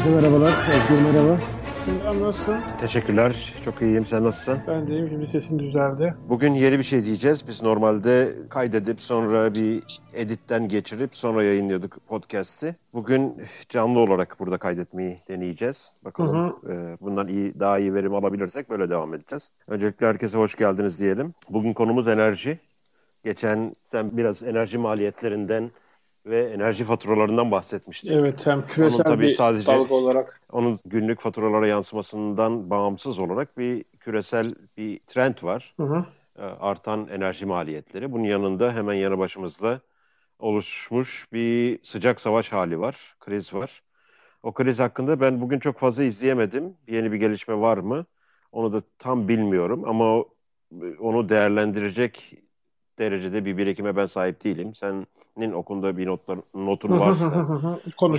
Herkese merhabalar. Özgür merhaba. Selam nasılsın? Teşekkürler. Çok iyiyim. Sen nasılsın? Ben de iyiyim. Şimdi sesin düzeldi. Bugün yeni bir şey diyeceğiz. Biz normalde kaydedip sonra bir editten geçirip sonra yayınlıyorduk podcast'i. Bugün canlı olarak burada kaydetmeyi deneyeceğiz. Bakalım hı hı. E, bundan iyi daha iyi verim alabilirsek böyle devam edeceğiz. Öncelikle herkese hoş geldiniz diyelim. Bugün konumuz enerji. Geçen sen biraz enerji maliyetlerinden ve enerji faturalarından bahsetmiştik. Evet hem küresel onun bir sadece, dalga olarak. Onun günlük faturalara yansımasından bağımsız olarak bir küresel bir trend var. Hı hı. Ee, artan enerji maliyetleri. Bunun yanında hemen yanı başımızda oluşmuş bir sıcak savaş hali var, kriz var. O kriz hakkında ben bugün çok fazla izleyemedim. Yeni bir gelişme var mı? Onu da tam bilmiyorum ama onu değerlendirecek derecede bir birikime ben sahip değilim. Sen senin okunda bir notlar, notun varsa,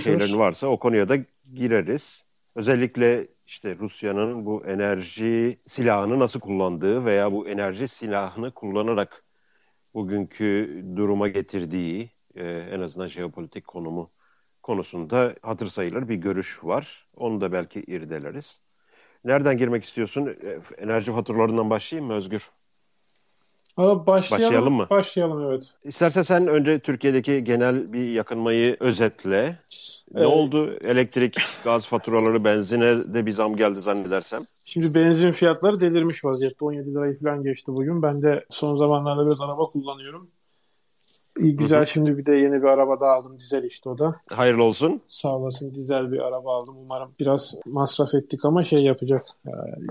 şeylerin varsa o konuya da gireriz. Özellikle işte Rusya'nın bu enerji silahını nasıl kullandığı veya bu enerji silahını kullanarak bugünkü duruma getirdiği e, en azından jeopolitik konumu konusunda hatır sayılır bir görüş var. Onu da belki irdeleriz. Nereden girmek istiyorsun? E, enerji faturalarından başlayayım mı Özgür? Başlayalım, başlayalım mı? Başlayalım evet. İstersen sen önce Türkiye'deki genel bir yakınmayı özetle. Ne evet. oldu? Elektrik, gaz faturaları, benzine de bir zam geldi zannedersem. Şimdi benzin fiyatları delirmiş vaziyette. 17 lirayı falan geçti bugün. Ben de son zamanlarda biraz araba kullanıyorum. İyi güzel Hı-hı. şimdi bir de yeni bir araba daha aldım. Dizel işte o da. Hayırlı olsun. Sağ olasın. Dizel bir araba aldım. Umarım biraz masraf ettik ama şey yapacak.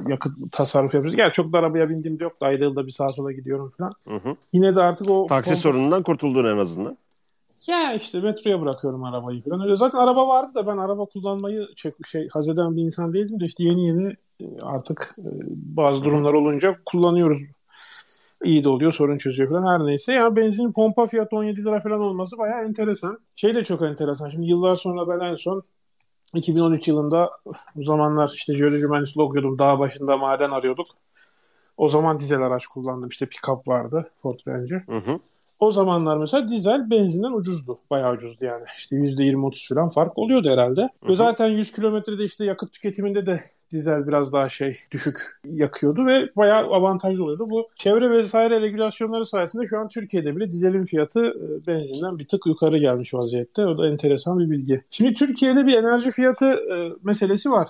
yakıt tasarruf yapacak. Yani çok da arabaya bindiğim de yok. Ayda yılda bir sağa sola gidiyorum falan. Hı-hı. Yine de artık o... Taksi pompa... sorunundan kurtuldun en azından. Ya işte metroya bırakıyorum arabayı falan. Öyle zaten araba vardı da ben araba kullanmayı çok şey haz eden bir insan değildim de işte yeni yeni e, artık e, bazı durumlar olunca kullanıyoruz iyi de oluyor sorun çözüyor falan her neyse. Ya benzin pompa fiyatı 17 lira falan olması bayağı enteresan. Şey de çok enteresan. Şimdi yıllar sonra ben en son 2013 yılında bu zamanlar işte jeoloji mühendisliği okuyordum. Dağ başında maden arıyorduk. O zaman dizel araç kullandım. İşte pick-up vardı Ford Ranger. Hı hı. O zamanlar mesela dizel benzinden ucuzdu. Bayağı ucuzdu yani. İşte %20-30 falan fark oluyordu herhalde. Hı hı. Ve zaten 100 kilometrede işte yakıt tüketiminde de dizel biraz daha şey düşük yakıyordu ve bayağı avantajlı oluyordu. Bu çevre vesaire regülasyonları sayesinde şu an Türkiye'de bile dizelin fiyatı e, benzinden bir tık yukarı gelmiş vaziyette. O da enteresan bir bilgi. Şimdi Türkiye'de bir enerji fiyatı e, meselesi var.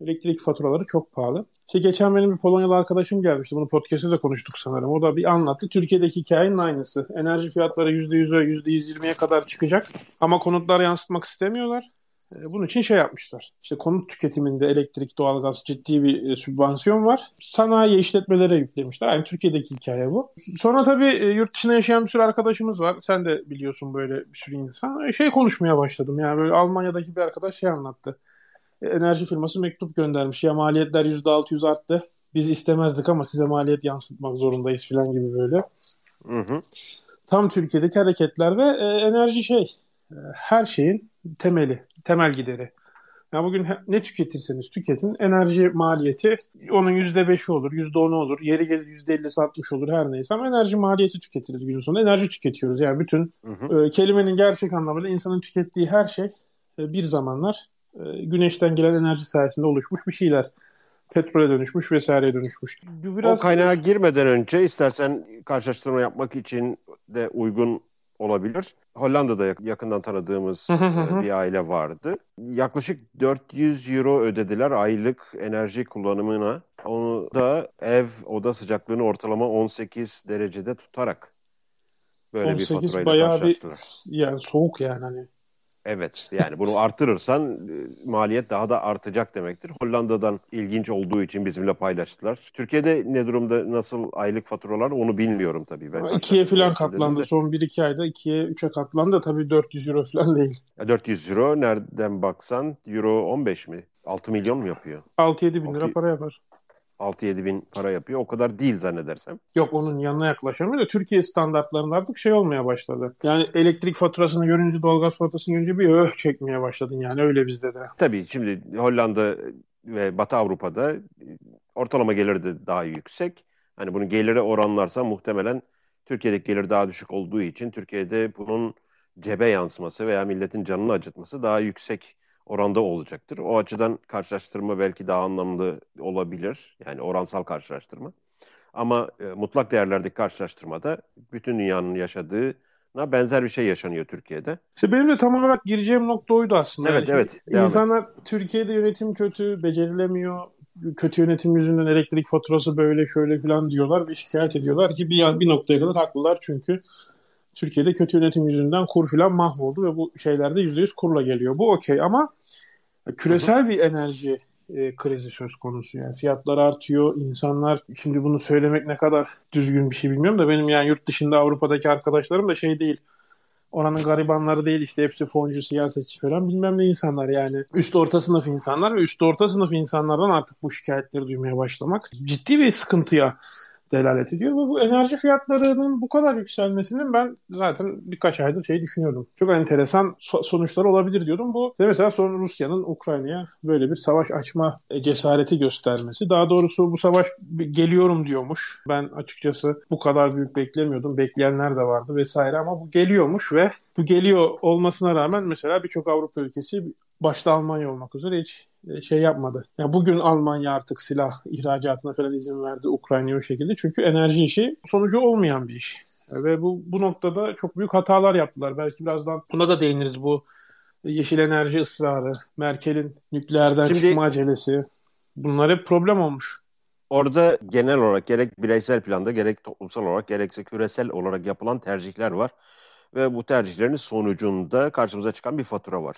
Elektrik faturaları çok pahalı. İşte geçen benim bir Polonyalı arkadaşım gelmişti. Bunu podcast'te de konuştuk sanırım. O da bir anlattı. Türkiye'deki hikayenin aynısı. Enerji fiyatları %100'e %120'ye kadar çıkacak. Ama konutlar yansıtmak istemiyorlar. E, bunun için şey yapmışlar. İşte konut tüketiminde elektrik, doğalgaz ciddi bir e, sübvansiyon var. Sanayi işletmelere yüklemişler. Yani Türkiye'deki hikaye bu. Sonra tabii e, yurt dışında yaşayan bir sürü arkadaşımız var. Sen de biliyorsun böyle bir sürü insan. Şey konuşmaya başladım. Yani böyle Almanya'daki bir arkadaş şey anlattı. Enerji firması mektup göndermiş. Ya maliyetler %600 arttı. Biz istemezdik ama size maliyet yansıtmak zorundayız falan gibi böyle. Hı hı. Tam Türkiye'deki hareketler ve enerji şey her şeyin temeli temel gideri. Yani bugün ne tüketirseniz tüketin enerji maliyeti onun %5'i olur, %10'u olur, yeri gelir %50'si 60 olur her neyse ama enerji maliyeti tüketiriz günün sonunda. Enerji tüketiyoruz. Yani bütün hı hı. E, kelimenin gerçek anlamıyla insanın tükettiği her şey e, bir zamanlar e, güneşten gelen enerji sayesinde oluşmuş bir şeyler. Petrole dönüşmüş vesaireye dönüşmüş. Biraz... O kaynağa girmeden önce istersen karşılaştırma yapmak için de uygun olabilir. Hollanda'da yakından tanıdığımız e, bir aile vardı. Yaklaşık 400 euro ödediler aylık enerji kullanımına. Onu da ev oda sıcaklığını ortalama 18 derecede tutarak böyle 18 bir faturayla bayağı bir yani soğuk yani hani Evet yani bunu artırırsan e, maliyet daha da artacak demektir. Hollanda'dan ilginç olduğu için bizimle paylaştılar. Türkiye'de ne durumda nasıl aylık faturalar onu bilmiyorum tabii. Ben ikiye falan katlandı. De. Son 1-2 ayda ikiye 3'e katlandı. Tabii 400 euro falan değil. 400 euro nereden baksan euro 15 mi? 6 milyon mu yapıyor? 6-7 bin lira para yapar. 6-7 bin para yapıyor. O kadar değil zannedersem. Yok onun yanına yaklaşamıyor da Türkiye standartlarında artık şey olmaya başladı. Yani elektrik faturasını görünce, doğalgaz faturasını görünce bir öh çekmeye başladın yani öyle bizde de. Tabii şimdi Hollanda ve Batı Avrupa'da ortalama geliri de daha yüksek. Hani bunun geliri oranlarsa muhtemelen Türkiye'deki gelir daha düşük olduğu için Türkiye'de bunun cebe yansıması veya milletin canını acıtması daha yüksek oranda olacaktır. O açıdan karşılaştırma belki daha anlamlı olabilir. Yani oransal karşılaştırma. Ama e, mutlak değerlerdeki karşılaştırmada bütün dünyanın yaşadığına benzer bir şey yaşanıyor Türkiye'de. İşte benim de tam olarak gireceğim nokta oydu aslında. Evet, yani evet. İnsanlar et. Türkiye'de yönetim kötü, becerilemiyor. Kötü yönetim yüzünden elektrik faturası böyle şöyle falan diyorlar ve şikayet ediyorlar ki bir, bir noktaya kadar haklılar çünkü Türkiye'de kötü yönetim yüzünden kur falan mahvoldu ve bu şeylerde %100 kurla geliyor. Bu okey ama küresel bir enerji e, krizi söz konusu yani. Fiyatlar artıyor, insanlar şimdi bunu söylemek ne kadar düzgün bir şey bilmiyorum da benim yani yurt dışında Avrupa'daki arkadaşlarım da şey değil. Oranın garibanları değil işte hepsi foncu, siyasetçi falan bilmem ne insanlar yani. Üst orta sınıf insanlar ve üst orta sınıf insanlardan artık bu şikayetleri duymaya başlamak ciddi bir sıkıntıya delalet ediyor. Ve bu enerji fiyatlarının bu kadar yükselmesinin ben zaten birkaç aydır şey düşünüyordum. Çok enteresan sonuçlar olabilir diyordum. Bu mesela sonra Rusya'nın Ukrayna'ya böyle bir savaş açma e, cesareti göstermesi. Daha doğrusu bu savaş geliyorum diyormuş. Ben açıkçası bu kadar büyük beklemiyordum. Bekleyenler de vardı vesaire ama bu geliyormuş ve bu geliyor olmasına rağmen mesela birçok Avrupa ülkesi başta Almanya olmak üzere hiç e, şey yapmadı. Ya bugün Almanya artık silah ihracatına falan izin verdi Ukrayna'ya o şekilde. Çünkü enerji işi sonucu olmayan bir iş. Ve bu bu noktada çok büyük hatalar yaptılar. Belki birazdan buna da değiniriz bu yeşil enerji ısrarı, Merkel'in nükleerden Şimdi, çıkma acelesi. Bunlar hep problem olmuş. Orada genel olarak gerek bireysel planda gerek toplumsal olarak gerekse küresel olarak yapılan tercihler var. Ve bu tercihlerin sonucunda karşımıza çıkan bir fatura var.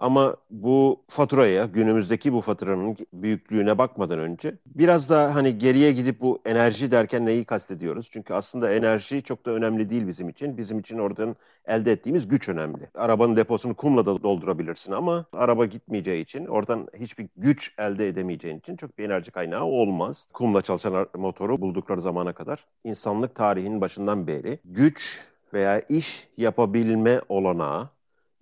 Ama bu faturaya, günümüzdeki bu faturanın büyüklüğüne bakmadan önce biraz da hani geriye gidip bu enerji derken neyi kastediyoruz? Çünkü aslında enerji çok da önemli değil bizim için. Bizim için oradan elde ettiğimiz güç önemli. Arabanın deposunu kumla da doldurabilirsin ama araba gitmeyeceği için oradan hiçbir güç elde edemeyeceğin için çok bir enerji kaynağı olmaz. Kumla çalışan motoru buldukları zamana kadar insanlık tarihinin başından beri güç veya iş yapabilme olanağı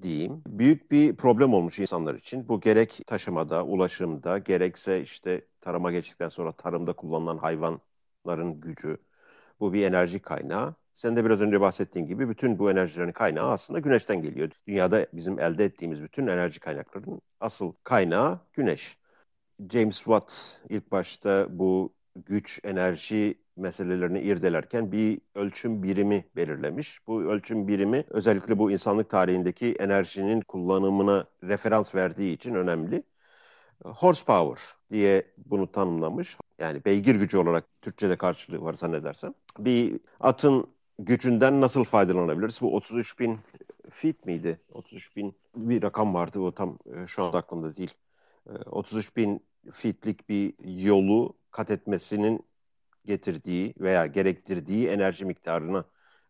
diyeyim büyük bir problem olmuş insanlar için. Bu gerek taşımada, ulaşımda, gerekse işte tarıma geçtikten sonra tarımda kullanılan hayvanların gücü. Bu bir enerji kaynağı. Sen de biraz önce bahsettiğin gibi bütün bu enerjilerin kaynağı aslında güneşten geliyor. Dünyada bizim elde ettiğimiz bütün enerji kaynaklarının asıl kaynağı güneş. James Watt ilk başta bu güç, enerji meselelerini irdelerken bir ölçüm birimi belirlemiş. Bu ölçüm birimi özellikle bu insanlık tarihindeki enerjinin kullanımına referans verdiği için önemli. Horsepower diye bunu tanımlamış. Yani beygir gücü olarak Türkçe'de karşılığı var zannedersem. Bir atın gücünden nasıl faydalanabiliriz? Bu 33 bin feet miydi? 33 bin bir rakam vardı o tam e, şu anda aklımda değil. 33 e, bin feetlik bir yolu kat etmesinin getirdiği veya gerektirdiği enerji miktarını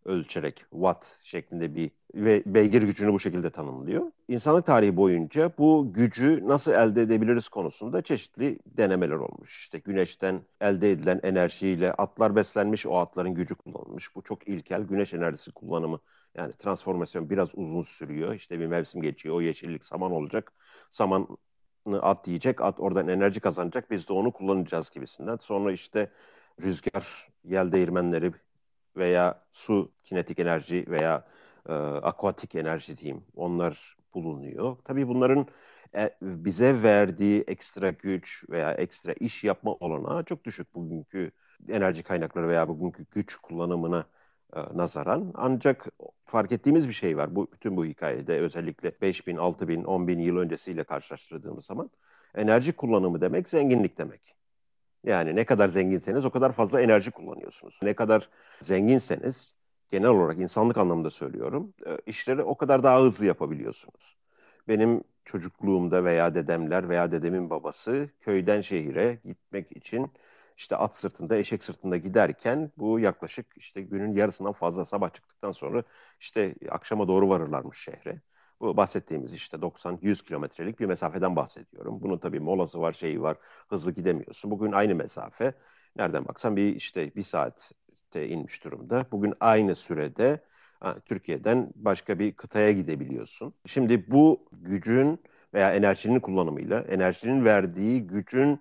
ölçerek watt şeklinde bir ve beygir gücünü bu şekilde tanımlıyor. İnsanlık tarihi boyunca bu gücü nasıl elde edebiliriz konusunda çeşitli denemeler olmuş. İşte güneşten elde edilen enerjiyle atlar beslenmiş, o atların gücü kullanılmış. Bu çok ilkel. Güneş enerjisi kullanımı yani transformasyon biraz uzun sürüyor. İşte bir mevsim geçiyor, o yeşillik saman olacak. Saman at yiyecek, at oradan enerji kazanacak, biz de onu kullanacağız gibisinden. Sonra işte rüzgar, yel değirmenleri veya su kinetik enerji veya e, aquatik enerji diyeyim onlar bulunuyor. Tabii bunların e, bize verdiği ekstra güç veya ekstra iş yapma olanağı çok düşük bugünkü enerji kaynakları veya bugünkü güç kullanımına e, nazaran. Ancak fark ettiğimiz bir şey var. Bu bütün bu hikayede özellikle 5000, 6000, 10000 yıl öncesiyle karşılaştırdığımız zaman enerji kullanımı demek zenginlik demek. Yani ne kadar zenginseniz o kadar fazla enerji kullanıyorsunuz. Ne kadar zenginseniz genel olarak insanlık anlamında söylüyorum e, işleri o kadar daha hızlı yapabiliyorsunuz. Benim çocukluğumda veya dedemler veya dedemin babası köyden şehire gitmek için işte at sırtında, eşek sırtında giderken bu yaklaşık işte günün yarısından fazla sabah çıktıktan sonra işte akşama doğru varırlarmış şehre. Bu bahsettiğimiz işte 90-100 kilometrelik bir mesafeden bahsediyorum. Bunun tabii molası var, şeyi var, hızlı gidemiyorsun. Bugün aynı mesafe. Nereden baksan bir işte bir saatte inmiş durumda. Bugün aynı sürede Türkiye'den başka bir kıtaya gidebiliyorsun. Şimdi bu gücün veya enerjinin kullanımıyla, enerjinin verdiği gücün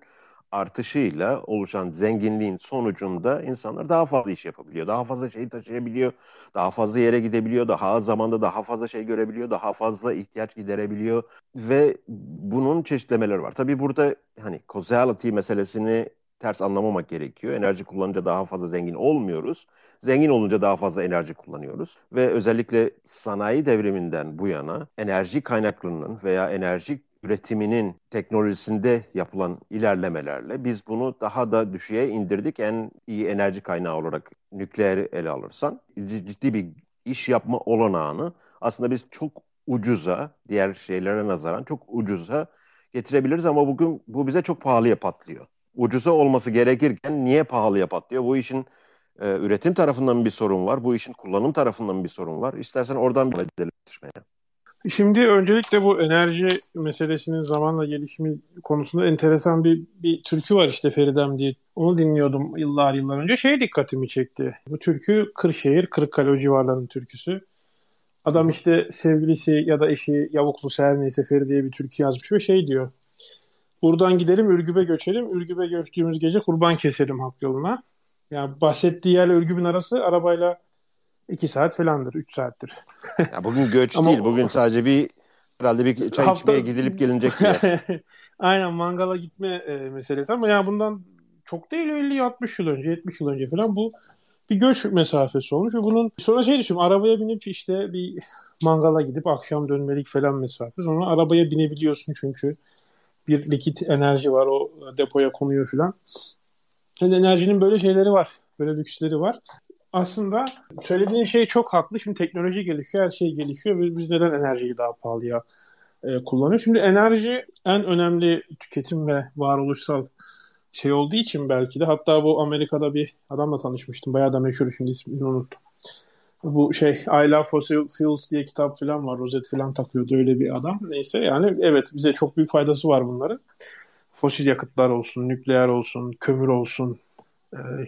artışıyla oluşan zenginliğin sonucunda insanlar daha fazla iş yapabiliyor. Daha fazla şey taşıyabiliyor. Daha fazla yere gidebiliyor. Daha zamanda daha fazla şey görebiliyor. Daha fazla ihtiyaç giderebiliyor. Ve bunun çeşitlemeleri var. Tabii burada hani causality meselesini ters anlamamak gerekiyor. Enerji kullanınca daha fazla zengin olmuyoruz. Zengin olunca daha fazla enerji kullanıyoruz. Ve özellikle sanayi devriminden bu yana enerji kaynaklarının veya enerji üretiminin teknolojisinde yapılan ilerlemelerle biz bunu daha da düşüğe indirdik. En iyi enerji kaynağı olarak nükleeri ele alırsan ciddi bir iş yapma olanağını aslında biz çok ucuza, diğer şeylere nazaran çok ucuza getirebiliriz ama bugün bu bize çok pahalıya patlıyor. Ucuza olması gerekirken niye pahalıya patlıyor? Bu işin e, üretim tarafından bir sorun var. Bu işin kullanım tarafından bir sorun var. İstersen oradan bir edelim. Şimdi öncelikle bu enerji meselesinin zamanla gelişimi konusunda enteresan bir, bir türkü var işte Feridem diye. Onu dinliyordum yıllar yıllar önce. Şey dikkatimi çekti. Bu türkü Kırşehir, Kırıkkale o civarlarının türküsü. Adam işte sevgilisi ya da eşi Yavuklu Ser neyse Feride'ye bir türkü yazmış ve şey diyor. Buradan gidelim Ürgüp'e göçelim. Ürgüp'e göçtüğümüz gece kurban keselim hak yoluna. Yani bahsettiği yerle Ürgüp'ün arası arabayla 2 saat falandır, 3 saattir. ya bugün göç Ama değil, bugün sadece bir herhalde bir çay hafta... içmeye gidilip gelinecek diye. Aynen mangala gitme e, meselesi ama yani bundan çok değil 50-60 yıl önce, 70 yıl önce falan bu bir göç mesafesi olmuş ve bunun sonra şey düşünüyorum arabaya binip işte bir mangala gidip akşam dönmelik falan mesafe. Sonra arabaya binebiliyorsun çünkü bir likit enerji var o depoya konuyor falan. Yani enerjinin böyle şeyleri var. Böyle lüksleri var aslında söylediğin şey çok haklı. Şimdi teknoloji gelişiyor, her şey gelişiyor. Biz, biz neden enerjiyi daha pahalıya e, kullanıyoruz? Şimdi enerji en önemli tüketim ve varoluşsal şey olduğu için belki de hatta bu Amerika'da bir adamla tanışmıştım. Bayağı da meşhur şimdi ismini unuttum. Bu şey I Love Fossil Fuels diye kitap falan var. Rozet falan takıyordu öyle bir adam. Neyse yani evet bize çok büyük faydası var bunların. Fosil yakıtlar olsun, nükleer olsun, kömür olsun,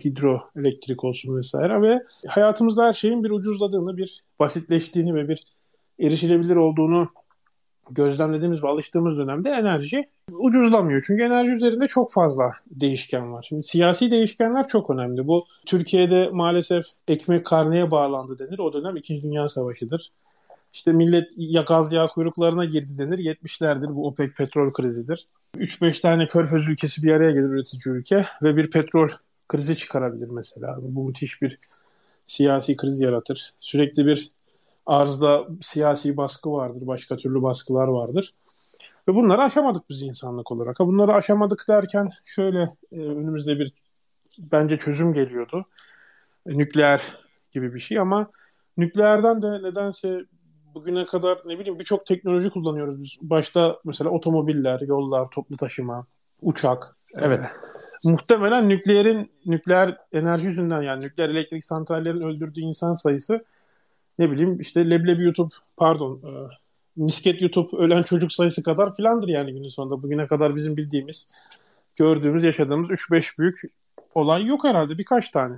hidroelektrik olsun vesaire ve hayatımızda her şeyin bir ucuzladığını, bir basitleştiğini ve bir erişilebilir olduğunu gözlemlediğimiz ve alıştığımız dönemde enerji ucuzlamıyor. Çünkü enerji üzerinde çok fazla değişken var. Şimdi siyasi değişkenler çok önemli. Bu Türkiye'de maalesef ekmek karneye bağlandı denir. O dönem 2. Dünya Savaşı'dır. İşte millet ya gaz yağ kuyruklarına girdi denir. 70'lerdir bu OPEC petrol krizidir. 3-5 tane körfez ülkesi bir araya gelir üretici ülke ve bir petrol krizi çıkarabilir mesela. Bu müthiş bir siyasi kriz yaratır. Sürekli bir arzda siyasi baskı vardır, başka türlü baskılar vardır. Ve bunları aşamadık biz insanlık olarak. Bunları aşamadık derken şöyle e, önümüzde bir bence çözüm geliyordu. E, nükleer gibi bir şey ama nükleerden de nedense bugüne kadar ne bileyim birçok teknoloji kullanıyoruz biz. Başta mesela otomobiller, yollar, toplu taşıma, uçak. Evet. E, muhtemelen nükleerin nükleer enerji yüzünden yani nükleer elektrik santrallerin öldürdüğü insan sayısı ne bileyim işte leblebi YouTube pardon e, misket YouTube ölen çocuk sayısı kadar filandır yani günün sonunda bugüne kadar bizim bildiğimiz gördüğümüz yaşadığımız 3-5 büyük olay yok herhalde birkaç tane.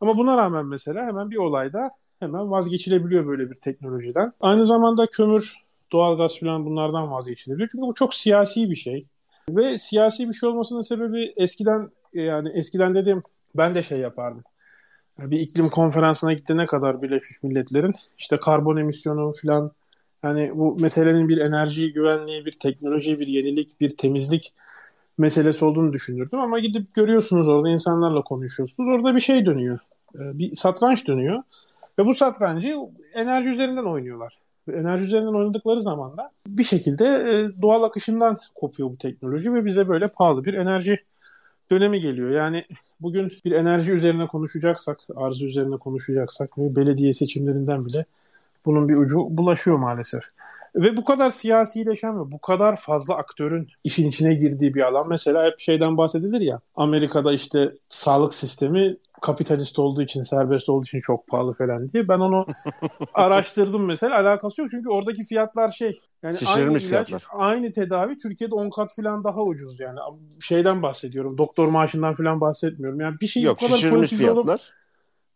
Ama buna rağmen mesela hemen bir olayda hemen vazgeçilebiliyor böyle bir teknolojiden. Aynı zamanda kömür, doğalgaz falan bunlardan vazgeçilebiliyor. Çünkü bu çok siyasi bir şey. Ve siyasi bir şey olmasının sebebi eskiden yani eskiden dediğim ben de şey yapardım. Bir iklim konferansına gittiğine kadar Birleşmiş Milletler'in işte karbon emisyonu falan yani bu meselenin bir enerji güvenliği, bir teknoloji, bir yenilik, bir temizlik meselesi olduğunu düşünürdüm. Ama gidip görüyorsunuz orada insanlarla konuşuyorsunuz. Orada bir şey dönüyor. Ee, bir satranç dönüyor. Ve bu satrancı enerji üzerinden oynuyorlar enerji üzerinden oynadıkları zaman da bir şekilde e, doğal akışından kopuyor bu teknoloji ve bize böyle pahalı bir enerji dönemi geliyor. Yani bugün bir enerji üzerine konuşacaksak, arzu üzerine konuşacaksak belediye seçimlerinden bile bunun bir ucu bulaşıyor maalesef. Ve bu kadar siyasileşen ve bu kadar fazla aktörün işin içine girdiği bir alan. Mesela hep şeyden bahsedilir ya. Amerika'da işte sağlık sistemi kapitalist olduğu için, serbest olduğu için çok pahalı falan diye. Ben onu araştırdım mesela. Alakası yok çünkü oradaki fiyatlar şey. Yani aynı ilaç, fiyatlar. aynı tedavi Türkiye'de 10 kat falan daha ucuz yani. Şeyden bahsediyorum. Doktor maaşından falan bahsetmiyorum. Yani bir şey yok, bu kadar politize fiyatlar. olup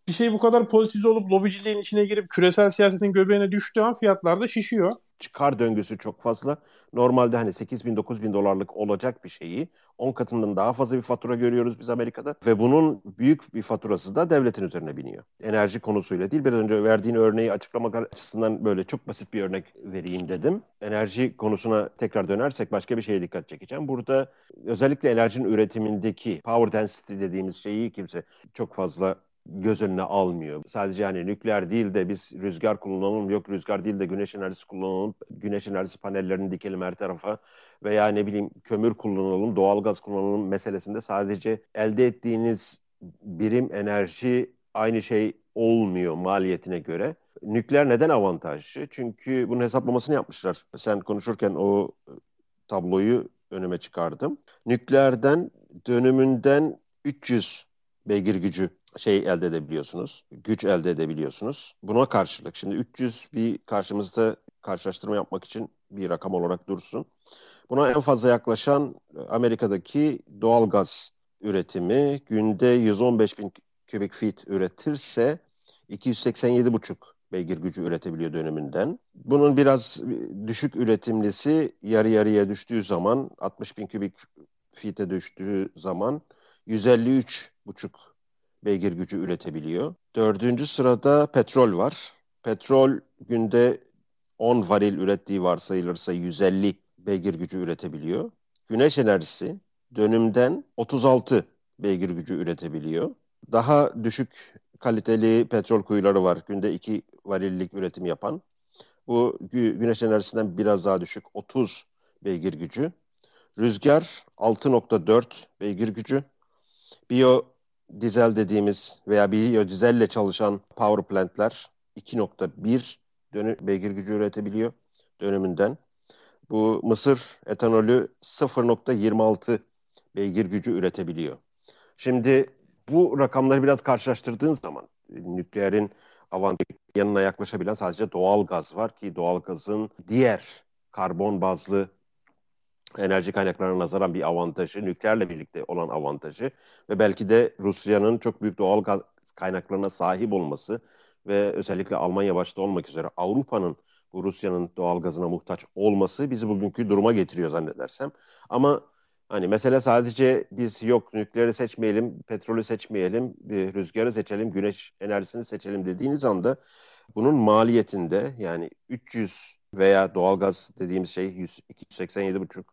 bir şey bu kadar politize olup lobiciliğin içine girip küresel siyasetin göbeğine düştüğü an fiyatlar da şişiyor. Çıkar döngüsü çok fazla. Normalde hani 8 bin 9 bin dolarlık olacak bir şeyi 10 katından daha fazla bir fatura görüyoruz biz Amerika'da. Ve bunun büyük bir faturası da devletin üzerine biniyor. Enerji konusuyla değil. Biraz önce verdiğin örneği açıklamak açısından böyle çok basit bir örnek vereyim dedim. Enerji konusuna tekrar dönersek başka bir şeye dikkat çekeceğim. Burada özellikle enerjinin üretimindeki power density dediğimiz şeyi kimse çok fazla göz önüne almıyor. Sadece hani nükleer değil de biz rüzgar kullanalım, yok rüzgar değil de güneş enerjisi kullanalım, güneş enerjisi panellerini dikelim her tarafa veya ne bileyim kömür kullanalım, doğalgaz kullanalım meselesinde sadece elde ettiğiniz birim enerji aynı şey olmuyor maliyetine göre. Nükleer neden avantajlı? Çünkü bunun hesaplamasını yapmışlar. Sen konuşurken o tabloyu önüme çıkardım. Nükleerden dönümünden 300 beygir gücü şey elde edebiliyorsunuz. Güç elde edebiliyorsunuz. Buna karşılık şimdi 300 bir karşımızda karşılaştırma yapmak için bir rakam olarak dursun. Buna en fazla yaklaşan Amerika'daki doğal gaz üretimi günde 115 bin kübik feet üretirse 287,5 beygir gücü üretebiliyor dönümünden. Bunun biraz düşük üretimlisi yarı yarıya düştüğü zaman 60 bin kübik feet'e düştüğü zaman 153,5 beygir gücü üretebiliyor. Dördüncü sırada petrol var. Petrol günde 10 varil ürettiği varsayılırsa 150 beygir gücü üretebiliyor. Güneş enerjisi dönümden 36 beygir gücü üretebiliyor. Daha düşük kaliteli petrol kuyuları var. Günde 2 varillik üretim yapan. Bu güneş enerjisinden biraz daha düşük 30 beygir gücü. Rüzgar 6.4 beygir gücü. Biyo dizel dediğimiz veya biyodizelle çalışan power plantler 2.1 dönü, beygir gücü üretebiliyor dönümünden. Bu mısır etanolü 0.26 beygir gücü üretebiliyor. Şimdi bu rakamları biraz karşılaştırdığın zaman nükleerin avantajı yanına yaklaşabilen sadece doğal gaz var ki doğal gazın diğer karbon bazlı enerji kaynaklarına nazaran bir avantajı, nükleerle birlikte olan avantajı ve belki de Rusya'nın çok büyük doğal kaynaklarına sahip olması ve özellikle Almanya başta olmak üzere Avrupa'nın bu Rusya'nın doğal gazına muhtaç olması bizi bugünkü duruma getiriyor zannedersem. Ama hani mesele sadece biz yok nükleeri seçmeyelim, petrolü seçmeyelim, rüzgarı seçelim, güneş enerjisini seçelim dediğiniz anda bunun maliyetinde yani 300 veya doğalgaz dediğimiz şey 287,5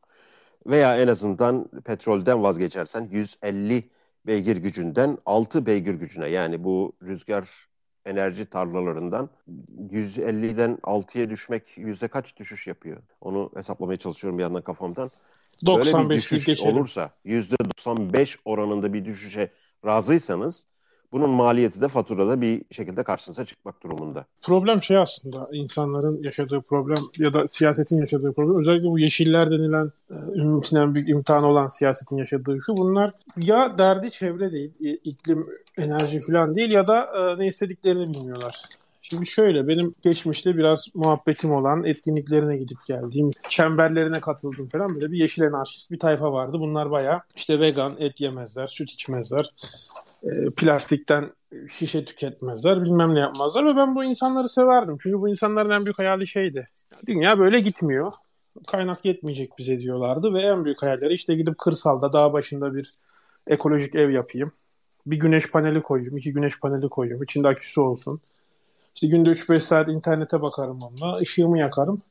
veya en azından petrolden vazgeçersen 150 beygir gücünden 6 beygir gücüne yani bu rüzgar enerji tarlalarından 150'den 6'ya düşmek yüzde kaç düşüş yapıyor? Onu hesaplamaya çalışıyorum bir yandan kafamdan. 95 Böyle bir düşüş geçelim. olursa yüzde 95 oranında bir düşüşe razıysanız bunun maliyeti de faturada bir şekilde karşınıza çıkmak durumunda. Problem şey aslında insanların yaşadığı problem ya da siyasetin yaşadığı problem. Özellikle bu yeşiller denilen e, ümitinden büyük imtihan olan siyasetin yaşadığı şu. Bunlar ya derdi çevre değil, iklim, enerji falan değil ya da e, ne istediklerini bilmiyorlar. Şimdi şöyle benim geçmişte biraz muhabbetim olan etkinliklerine gidip geldiğim, çemberlerine katıldım falan böyle bir yeşil anarşist bir tayfa vardı. Bunlar bayağı işte vegan, et yemezler, süt içmezler, e, plastikten şişe tüketmezler, bilmem ne yapmazlar ve ben bu insanları severdim. Çünkü bu insanların en büyük hayali şeydi. Dünya böyle gitmiyor. Kaynak yetmeyecek bize diyorlardı ve en büyük hayalleri işte gidip kırsalda dağ başında bir ekolojik ev yapayım. Bir güneş paneli koyayım, iki güneş paneli koyayım. İçinde aküsü olsun. İşte günde 3-5 saat internete bakarım onunla. ışığımı yakarım.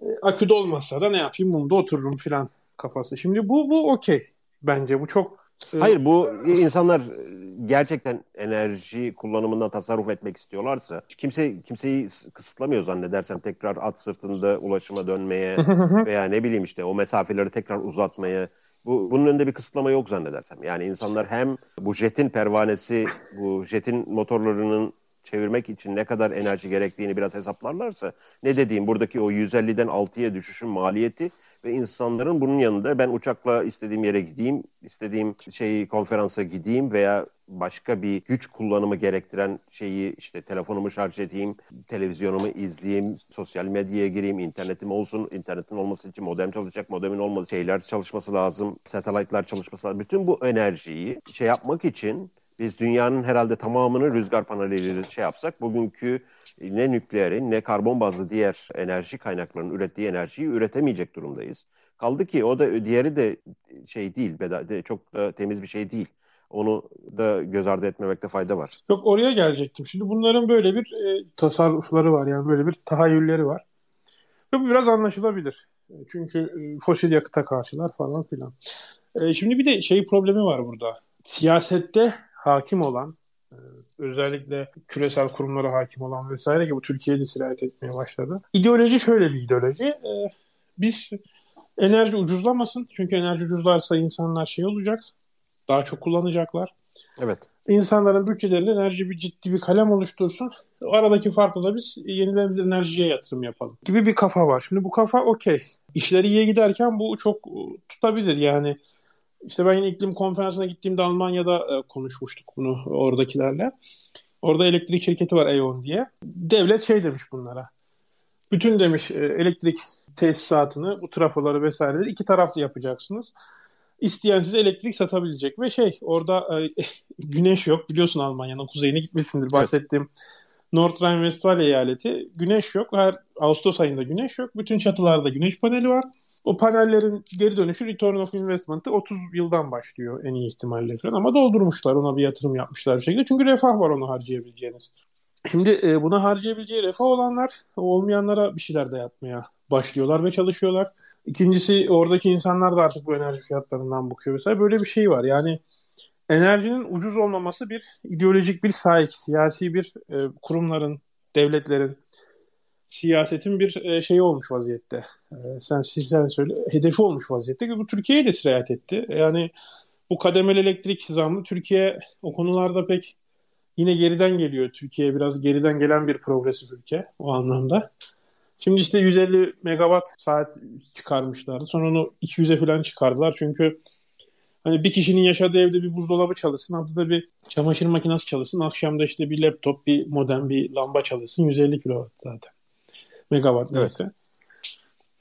E, akü dolmazsa da ne yapayım mumda otururum filan kafası. Şimdi bu bu okey bence. Bu çok Hayır bu insanlar gerçekten enerji kullanımından tasarruf etmek istiyorlarsa kimse kimseyi kısıtlamıyor zannedersem tekrar at sırtında ulaşıma dönmeye veya ne bileyim işte o mesafeleri tekrar uzatmaya bu bunun önünde bir kısıtlama yok zannedersem. Yani insanlar hem bu jetin pervanesi, bu jetin motorlarının çevirmek için ne kadar enerji gerektiğini biraz hesaplarlarsa ne dediğim buradaki o 150'den 6'ya düşüşün maliyeti ve insanların bunun yanında ben uçakla istediğim yere gideyim, istediğim şeyi konferansa gideyim veya başka bir güç kullanımı gerektiren şeyi işte telefonumu şarj edeyim, televizyonumu izleyeyim, sosyal medyaya gireyim, internetim olsun, internetin olması için modem çalışacak, modemin olması şeyler çalışması lazım, satellite'lar çalışması lazım. Bütün bu enerjiyi şey yapmak için Biz dünyanın herhalde tamamını rüzgar panelleriyle şey yapsak bugünkü ne nükleerin ne karbon bazlı diğer enerji kaynaklarının ürettiği enerjiyi üretemeyecek durumdayız. Kaldı ki o da diğeri de şey değil, bedava, çok da temiz bir şey değil. Onu da göz ardı etmemekte fayda var. Yok oraya gelecektim. Şimdi bunların böyle bir e, tasarrufları var yani böyle bir tahayyülleri var. Bu biraz anlaşılabilir. Çünkü e, fosil yakıta karşılar falan filan. E, şimdi bir de şey problemi var burada. Siyasette hakim olan e, özellikle küresel kurumlara hakim olan vesaire ki bu Türkiye'de sirayet etmeye başladı. İdeoloji şöyle bir ideoloji. E, biz enerji ucuzlamasın. Çünkü enerji ucuzlarsa insanlar şey olacak. Daha çok kullanacaklar. Evet. İnsanların bütçelerinde enerji bir ciddi bir kalem oluştursun. O aradaki farklı da biz yenilenebilir enerjiye yatırım yapalım gibi bir kafa var. Şimdi bu kafa okey. İşleri iyi giderken bu çok tutabilir. Yani işte ben yine iklim konferansına gittiğimde Almanya'da e, konuşmuştuk bunu oradakilerle. Orada elektrik şirketi var E.ON diye. Devlet şey demiş bunlara. Bütün demiş e, elektrik tesisatını, bu trafoları vesaireleri iki taraflı yapacaksınız. İsteyen size elektrik satabilecek ve şey orada e, güneş yok. Biliyorsun Almanya'nın kuzeyine gitmişsindir. Bahsettiğim evet. Nordrhein-Westfalia eyaleti güneş yok. Her Ağustos ayında güneş yok. Bütün çatılarda güneş paneli var. O panellerin geri dönüşü return of investment'ı 30 yıldan başlıyor en iyi ihtimalle falan ama doldurmuşlar ona bir yatırım yapmışlar bir şekilde. Çünkü refah var onu harcayabileceğiniz. Şimdi e, buna harcayabileceği refah olanlar olmayanlara bir şeyler de yapmaya başlıyorlar ve çalışıyorlar. İkincisi oradaki insanlar da artık bu enerji fiyatlarından bakıyor mesela. Böyle bir şey var. Yani enerjinin ucuz olmaması bir ideolojik bir sahip, siyasi bir e, kurumların, devletlerin, siyasetin bir e, şeyi olmuş vaziyette. E, sen sen söyle hedefi olmuş vaziyette bu Türkiye'ye de sirayet etti. Yani bu kademeli elektrik zammı Türkiye o konularda pek yine geriden geliyor. Türkiye biraz geriden gelen bir progresif ülke o anlamda. Şimdi işte 150 megawatt saat çıkarmışlardı. Sonra onu 200'e falan çıkardılar. Çünkü hani bir kişinin yaşadığı evde bir buzdolabı çalışsın, haftada bir çamaşır makinesi çalışsın, akşamda işte bir laptop, bir modem, bir lamba çalışsın. 150 kilowatt zaten. Megawatt neyse. Evet.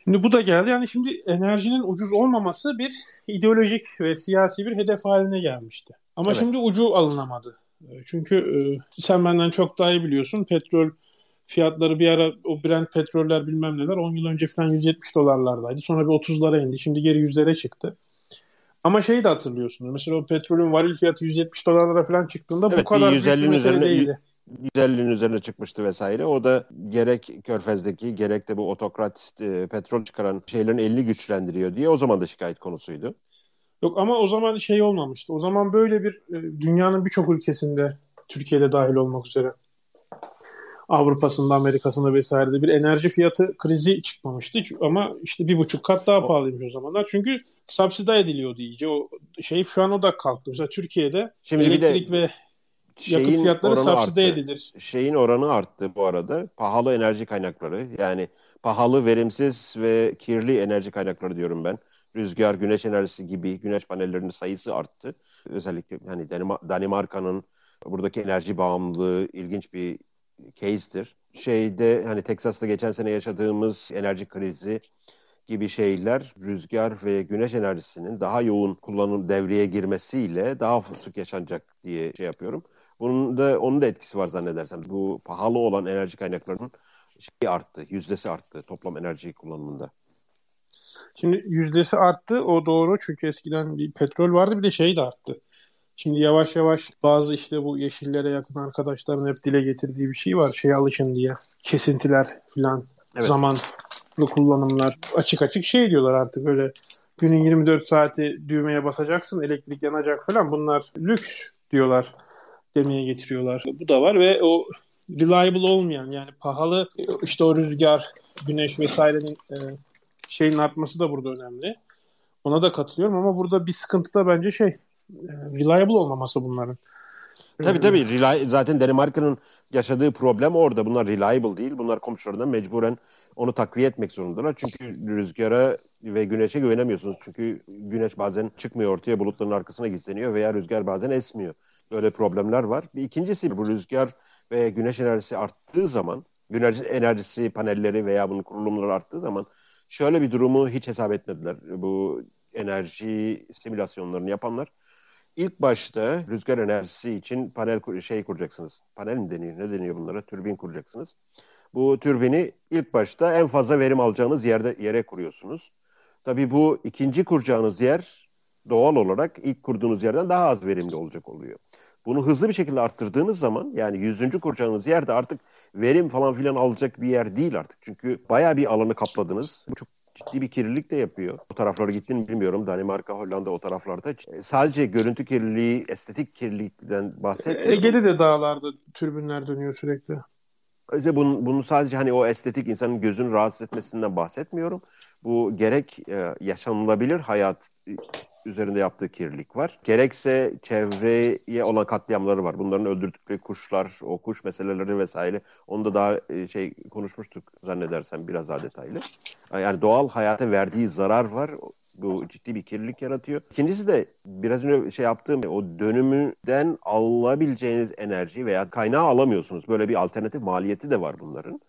Şimdi bu da geldi. Yani şimdi enerjinin ucuz olmaması bir ideolojik ve siyasi bir hedef haline gelmişti. Ama evet. şimdi ucu alınamadı. Çünkü e, sen benden çok daha iyi biliyorsun. Petrol fiyatları bir ara o Brent petroller bilmem neler 10 yıl önce falan 170 dolarlardaydı. Sonra bir 30'lara indi. Şimdi geri 100'lere çıktı. Ama şeyi de hatırlıyorsunuz. Mesela o petrolün varil fiyatı 170 dolarlara falan çıktığında evet, bu kadar 150 büyük bir mesele üzerine, değildi. 150'nin üzerine çıkmıştı vesaire. O da gerek Körfez'deki gerek de bu otokrat e, petrol çıkaran şeylerin elini güçlendiriyor diye o zaman da şikayet konusuydu. Yok ama o zaman şey olmamıştı. O zaman böyle bir e, dünyanın birçok ülkesinde Türkiye'de dahil olmak üzere Avrupa'sında, Amerika'sında vesairede bir enerji fiyatı krizi çıkmamıştı. Ama işte bir buçuk kat daha pahalıymış o zamanlar. Çünkü subsidize ediliyordu iyice. O şey şu an o da kalktı. Mesela Türkiye'de Şimdi elektrik ve yakıt fiyatları subsidize edilir. Şeyin oranı arttı bu arada. Pahalı enerji kaynakları yani pahalı, verimsiz ve kirli enerji kaynakları diyorum ben. Rüzgar, güneş enerjisi gibi güneş panellerinin sayısı arttı. Özellikle hani Danimarka'nın buradaki enerji bağımlılığı ilginç bir case'tir. Şeyde hani Teksas'ta geçen sene yaşadığımız enerji krizi gibi şeyler rüzgar ve güneş enerjisinin daha yoğun kullanım devreye girmesiyle daha sık yaşanacak diye şey yapıyorum. Bunun da onun da etkisi var zannedersem. Bu pahalı olan enerji kaynaklarının şey arttı, yüzdesi arttı toplam enerji kullanımında. Şimdi yüzdesi arttı o doğru çünkü eskiden bir petrol vardı bir de şey de arttı. Şimdi yavaş yavaş bazı işte bu yeşillere yakın arkadaşların hep dile getirdiği bir şey var. Şeye alışın diye. Kesintiler filan. Evet. Zamanlı kullanımlar. Açık açık şey diyorlar artık öyle. Günün 24 saati düğmeye basacaksın, elektrik yanacak falan. Bunlar lüks diyorlar demeye getiriyorlar. Bu da var ve o reliable olmayan yani pahalı işte o rüzgar, güneş vesairenin e, şeyin artması da burada önemli. Ona da katılıyorum ama burada bir sıkıntı da bence şey e, reliable olmaması bunların. Tabii tabii. Zaten Danimarka'nın yaşadığı problem orada. Bunlar reliable değil. Bunlar komşularından mecburen onu takviye etmek zorundalar. Çünkü rüzgara ve güneşe güvenemiyorsunuz. Çünkü güneş bazen çıkmıyor ortaya bulutların arkasına gizleniyor veya rüzgar bazen esmiyor. Böyle problemler var. Bir ikincisi bu rüzgar ve güneş enerjisi arttığı zaman güneş enerjisi panelleri veya bunun kurulumları arttığı zaman şöyle bir durumu hiç hesap etmediler. Bu enerji simülasyonlarını yapanlar ilk başta rüzgar enerjisi için panel şey kuracaksınız. Panel mi deniyor? Ne deniyor bunlara? Türbin kuracaksınız. Bu türbini ilk başta en fazla verim alacağınız yerde yere kuruyorsunuz. Tabii bu ikinci kuracağınız yer doğal olarak ilk kurduğunuz yerden daha az verimli olacak oluyor. Bunu hızlı bir şekilde arttırdığınız zaman yani yüzüncü kuracağınız yerde artık verim falan filan alacak bir yer değil artık. Çünkü bayağı bir alanı kapladınız. Bu çok ciddi bir kirlilik de yapıyor. O taraflara gittiğini bilmiyorum. Danimarka, Hollanda o taraflarda. Sadece görüntü kirliliği, estetik kirlilikten bahsetmiyorum. Ege'de de dağlarda türbünler dönüyor sürekli. İşte bunun, bunun sadece hani o estetik insanın gözünü rahatsız etmesinden bahsetmiyorum. Bu gerek e, yaşanılabilir hayat üzerinde yaptığı kirlilik var. Gerekse çevreye olan katliamları var. Bunların öldürdükleri kuşlar, o kuş meseleleri vesaire. Onu da daha e, şey konuşmuştuk zannedersem biraz daha detaylı. Yani doğal hayata verdiği zarar var. Bu ciddi bir kirlilik yaratıyor. İkincisi de biraz önce şey yaptığım o dönümünden alabileceğiniz enerji veya kaynağı alamıyorsunuz. Böyle bir alternatif maliyeti de var bunların.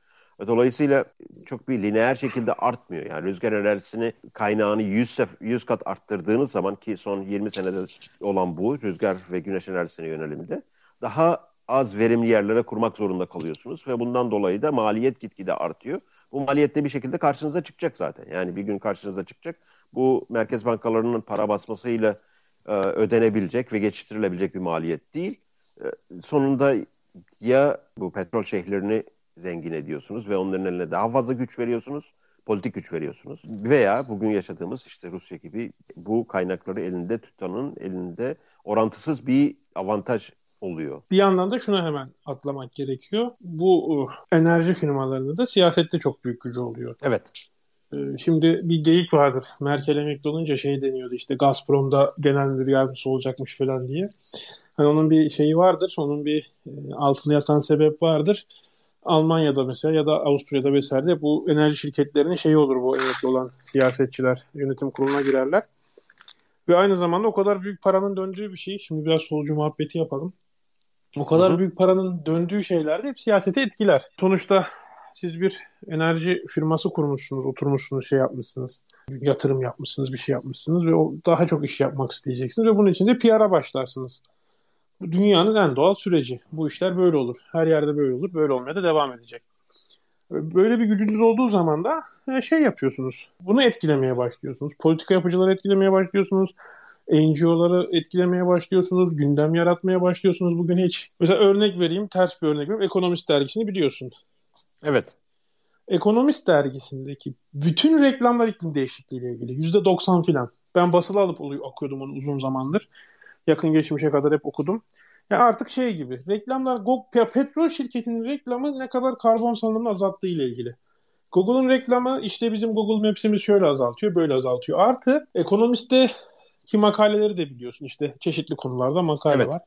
Dolayısıyla çok bir lineer şekilde artmıyor. Yani rüzgar enerjisini kaynağını 100, 100 kat arttırdığınız zaman ki son 20 senede olan bu rüzgar ve güneş enerjisine yönelimde daha az verimli yerlere kurmak zorunda kalıyorsunuz ve bundan dolayı da maliyet gitgide artıyor. Bu maliyet de bir şekilde karşınıza çıkacak zaten. Yani bir gün karşınıza çıkacak. Bu merkez bankalarının para basmasıyla e, ödenebilecek ve geçiştirilebilecek bir maliyet değil. E, sonunda ya bu petrol şehirlerini zengin ediyorsunuz ve onların eline daha fazla güç veriyorsunuz. Politik güç veriyorsunuz. Veya bugün yaşadığımız işte Rusya gibi bu kaynakları elinde tutanın elinde orantısız bir avantaj oluyor. Bir yandan da şuna hemen atlamak gerekiyor. Bu uh, enerji firmalarında da siyasette çok büyük gücü oluyor. Evet. Ee, şimdi bir geyik vardır. Merkel emekli olunca şey deniyordu işte Gazprom'da genel müdür yardımcısı olacakmış falan diye. Hani onun bir şeyi vardır. Onun bir e, altında yatan sebep vardır. Almanya'da mesela ya da Avusturya'da vesaire bu enerji şirketlerinin şeyi olur bu emekli olan siyasetçiler yönetim kuruluna girerler. Ve aynı zamanda o kadar büyük paranın döndüğü bir şey. Şimdi biraz solcu muhabbeti yapalım. O kadar Hı-hı. büyük paranın döndüğü şeyler de hep siyaseti etkiler. Sonuçta siz bir enerji firması kurmuşsunuz, oturmuşsunuz, şey yapmışsınız. Yatırım yapmışsınız, bir şey yapmışsınız ve o daha çok iş yapmak isteyeceksiniz ve bunun için de PR'a başlarsınız. Dünyanın en doğal süreci. Bu işler böyle olur. Her yerde böyle olur. Böyle olmaya da devam edecek. Böyle bir gücünüz olduğu zaman da e, şey yapıyorsunuz. Bunu etkilemeye başlıyorsunuz. Politika yapıcıları etkilemeye başlıyorsunuz. NGO'ları etkilemeye başlıyorsunuz. Gündem yaratmaya başlıyorsunuz. Bugün hiç. Mesela örnek vereyim. Ters bir örnek vereyim. Ekonomist dergisini biliyorsun. Evet. Ekonomist dergisindeki bütün reklamlar iklim değişikliğiyle ilgili. %90 filan. Ben basılı alıp okuyordum onu uzun zamandır yakın geçmişe kadar hep okudum. Ya artık şey gibi reklamlar Go petrol şirketinin reklamı ne kadar karbon salınımını azalttığı ile ilgili. Google'un reklamı işte bizim Google Maps'imiz şöyle azaltıyor, böyle azaltıyor. Artı ekonomiste ki makaleleri de biliyorsun işte çeşitli konularda makale evet. var.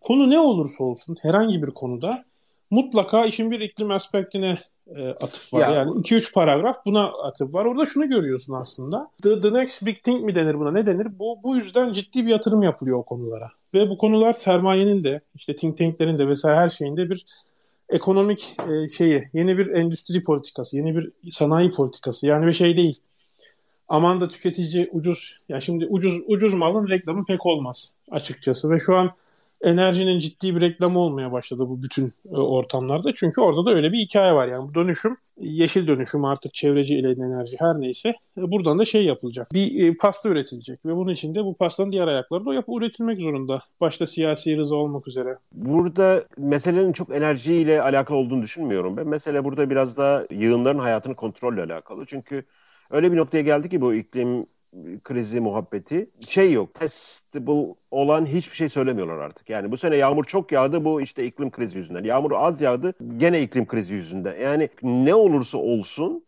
Konu ne olursa olsun herhangi bir konuda mutlaka işin bir iklim aspektine e, atıf var. Ya. Yani 2-3 paragraf buna atıf var. Orada şunu görüyorsun aslında. The, the next big thing mi denir buna? Ne denir? Bu, bu yüzden ciddi bir yatırım yapılıyor o konulara. Ve bu konular sermayenin de işte think tanklerin de vesaire her şeyinde bir ekonomik e, şeyi, yeni bir endüstri politikası, yeni bir sanayi politikası. Yani bir şey değil. Aman da tüketici ucuz, yani şimdi ucuz ucuz malın reklamı pek olmaz açıkçası. Ve şu an enerjinin ciddi bir reklamı olmaya başladı bu bütün e, ortamlarda. Çünkü orada da öyle bir hikaye var. Yani bu dönüşüm, yeşil dönüşüm artık çevreci ile enerji her neyse e, buradan da şey yapılacak. Bir e, pasta üretilecek ve bunun için de bu pastanın diğer ayakları da yapı üretilmek zorunda. Başta siyasi rıza olmak üzere. Burada meselenin çok enerjiyle alakalı olduğunu düşünmüyorum. Ben mesele burada biraz da yığınların hayatını kontrolle alakalı. Çünkü öyle bir noktaya geldi ki bu iklim krizi muhabbeti şey yok. Testable olan hiçbir şey söylemiyorlar artık. Yani bu sene yağmur çok yağdı bu işte iklim krizi yüzünden. Yağmur az yağdı gene iklim krizi yüzünden. Yani ne olursa olsun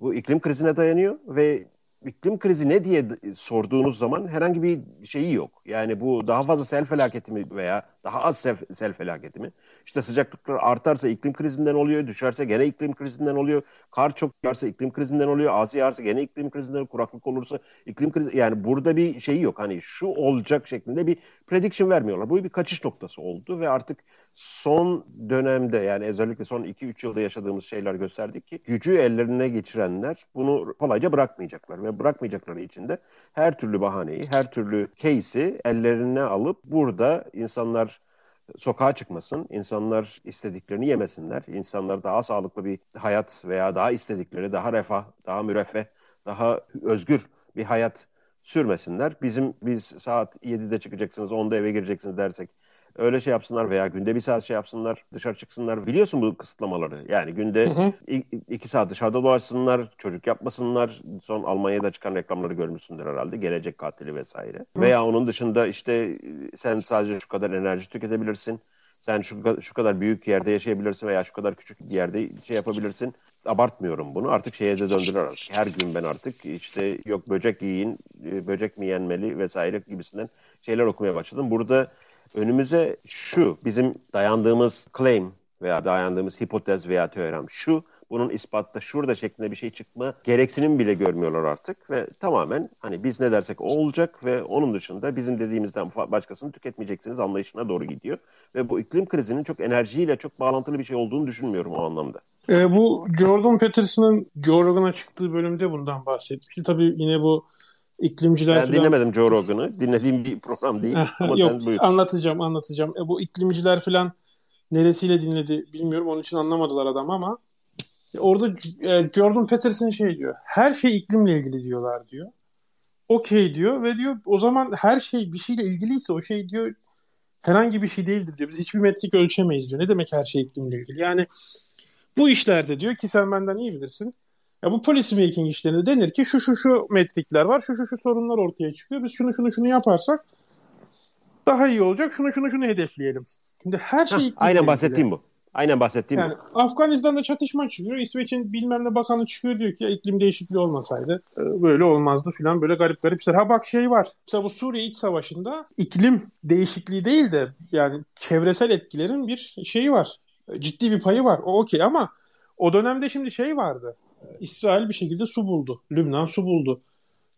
bu iklim krizine dayanıyor ve iklim krizi ne diye sorduğunuz zaman herhangi bir şeyi yok. Yani bu daha fazla sel felaketi mi veya Daha az sel, sel felaketi mi? İşte sıcaklıklar artarsa iklim krizinden oluyor, düşerse gene iklim krizinden oluyor. Kar çok yağarsa iklim krizinden oluyor. Az yağarsa gene iklim krizinden, kuraklık olursa iklim krizi. Yani burada bir şey yok. Hani şu olacak şeklinde bir prediction vermiyorlar. Bu bir kaçış noktası oldu ve artık son dönemde yani özellikle son 2-3 yılda yaşadığımız şeyler gösterdi ki gücü ellerine geçirenler bunu kolayca bırakmayacaklar ve bırakmayacakları için de her türlü bahaneyi, her türlü case'i ellerine alıp burada insanlar sokağa çıkmasın, insanlar istediklerini yemesinler, insanlar daha sağlıklı bir hayat veya daha istedikleri, daha refah, daha müreffeh, daha özgür bir hayat sürmesinler. Bizim biz saat 7'de çıkacaksınız, 10'da eve gireceksiniz dersek öyle şey yapsınlar veya günde bir saat şey yapsınlar, dışarı çıksınlar. Biliyorsun bu kısıtlamaları. Yani günde hı hı. iki saat dışarıda dolaşsınlar, çocuk yapmasınlar. Son Almanya'da çıkan reklamları görmüşsündür herhalde. Gelecek katili vesaire. Hı. Veya onun dışında işte sen sadece şu kadar enerji tüketebilirsin. Sen şu, şu kadar büyük yerde yaşayabilirsin veya şu kadar küçük yerde şey yapabilirsin. Abartmıyorum bunu. Artık şeye de döndüler artık. Her gün ben artık işte yok böcek yiyin, böcek mi yenmeli vesaire gibisinden şeyler okumaya başladım. Burada önümüze şu bizim dayandığımız claim veya dayandığımız hipotez veya teorem şu bunun ispatta şurada şeklinde bir şey çıkma gereksinim bile görmüyorlar artık ve tamamen hani biz ne dersek o olacak ve onun dışında bizim dediğimizden başkasını tüketmeyeceksiniz anlayışına doğru gidiyor. Ve bu iklim krizinin çok enerjiyle çok bağlantılı bir şey olduğunu düşünmüyorum o anlamda. E, bu Jordan Peterson'ın Joe Rogan'a çıktığı bölümde bundan bahsetmişti. Tabii yine bu iklimciler Ben falan... dinlemedim Joe Rogan'ı. Dinlediğim bir program değil. ama Yok, sen buyur. Anlatacağım, anlatacağım. E, bu iklimciler falan neresiyle dinledi bilmiyorum. Onun için anlamadılar adam ama e, orada e, Jordan Peterson şey diyor. Her şey iklimle ilgili diyorlar diyor. Okey diyor ve diyor o zaman her şey bir şeyle ilgiliyse o şey diyor herhangi bir şey değildir diyor. Biz hiçbir metrik ölçemeyiz diyor. Ne demek her şey iklimle ilgili? Yani bu işlerde diyor ki sen benden iyi bilirsin ya bu policy making işlerinde denir ki şu şu şu metrikler var, şu şu şu sorunlar ortaya çıkıyor. Biz şunu şunu şunu yaparsak daha iyi olacak. Şunu şunu şunu hedefleyelim. Şimdi her şey Heh, aynen bahsettiğim bu. Aynen bahsettiğim yani, bu. Afganistan'da çatışma çıkıyor. İsveç'in bilmem ne bakanı çıkıyor diyor ki iklim değişikliği olmasaydı e, böyle olmazdı filan böyle garip garip şeyler. Ha bak şey var. Mesela bu Suriye iç savaşında iklim değişikliği değil de yani çevresel etkilerin bir şeyi var. Ciddi bir payı var. O okey ama o dönemde şimdi şey vardı. İsrail bir şekilde su buldu. Lübnan su buldu.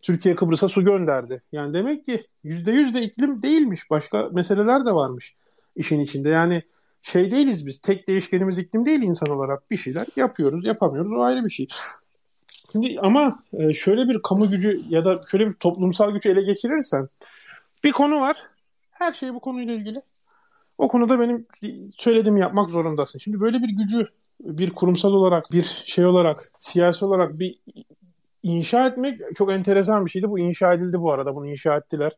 Türkiye Kıbrıs'a su gönderdi. Yani demek ki %100 de iklim değilmiş. Başka meseleler de varmış işin içinde. Yani şey değiliz biz. Tek değişkenimiz iklim değil insan olarak. Bir şeyler yapıyoruz, yapamıyoruz. O ayrı bir şey. Şimdi ama e, şöyle bir kamu gücü ya da şöyle bir toplumsal gücü ele geçirirsen bir konu var. Her şey bu konuyla ilgili. O konuda benim söylediğimi yapmak zorundasın. Şimdi böyle bir gücü bir kurumsal olarak, bir şey olarak, siyasi olarak bir inşa etmek çok enteresan bir şeydi. Bu inşa edildi bu arada. Bunu inşa ettiler.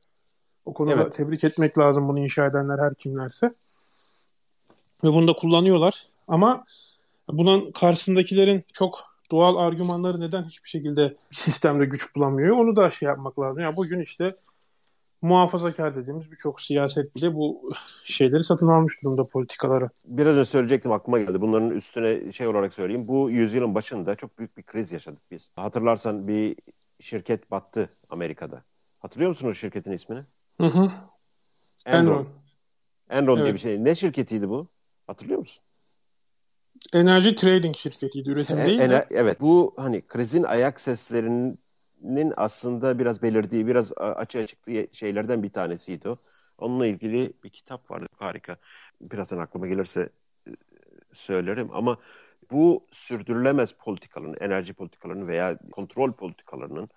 O konuda evet. tebrik etmek lazım bunu inşa edenler her kimlerse. Ve bunu da kullanıyorlar. Ama bunun karşısındakilerin çok doğal argümanları neden hiçbir şekilde sistemde güç bulamıyor? Onu da şey yapmak lazım. Yani bugün işte muhafazakar dediğimiz birçok siyaset bile bu şeyleri satın almış durumda politikaları. Biraz önce söyleyecektim aklıma geldi. Bunların üstüne şey olarak söyleyeyim. Bu yüzyılın başında çok büyük bir kriz yaşadık biz. Hatırlarsan bir şirket battı Amerika'da. Hatırlıyor musun o şirketin ismini? Hı hı. Enron. Enron, Enron evet. diye bir şey. Ne şirketiydi bu? Hatırlıyor musun? Enerji trading şirketiydi, üretim e, değil mi? Evet. Bu hani krizin ayak seslerinin nin aslında biraz belirdiği, biraz açığa çıktığı şeylerden bir tanesiydi o. Onunla ilgili bir kitap vardı harika. Birazdan aklıma gelirse e, söylerim ama bu sürdürülemez politikaların, enerji politikalarının veya kontrol politikalarının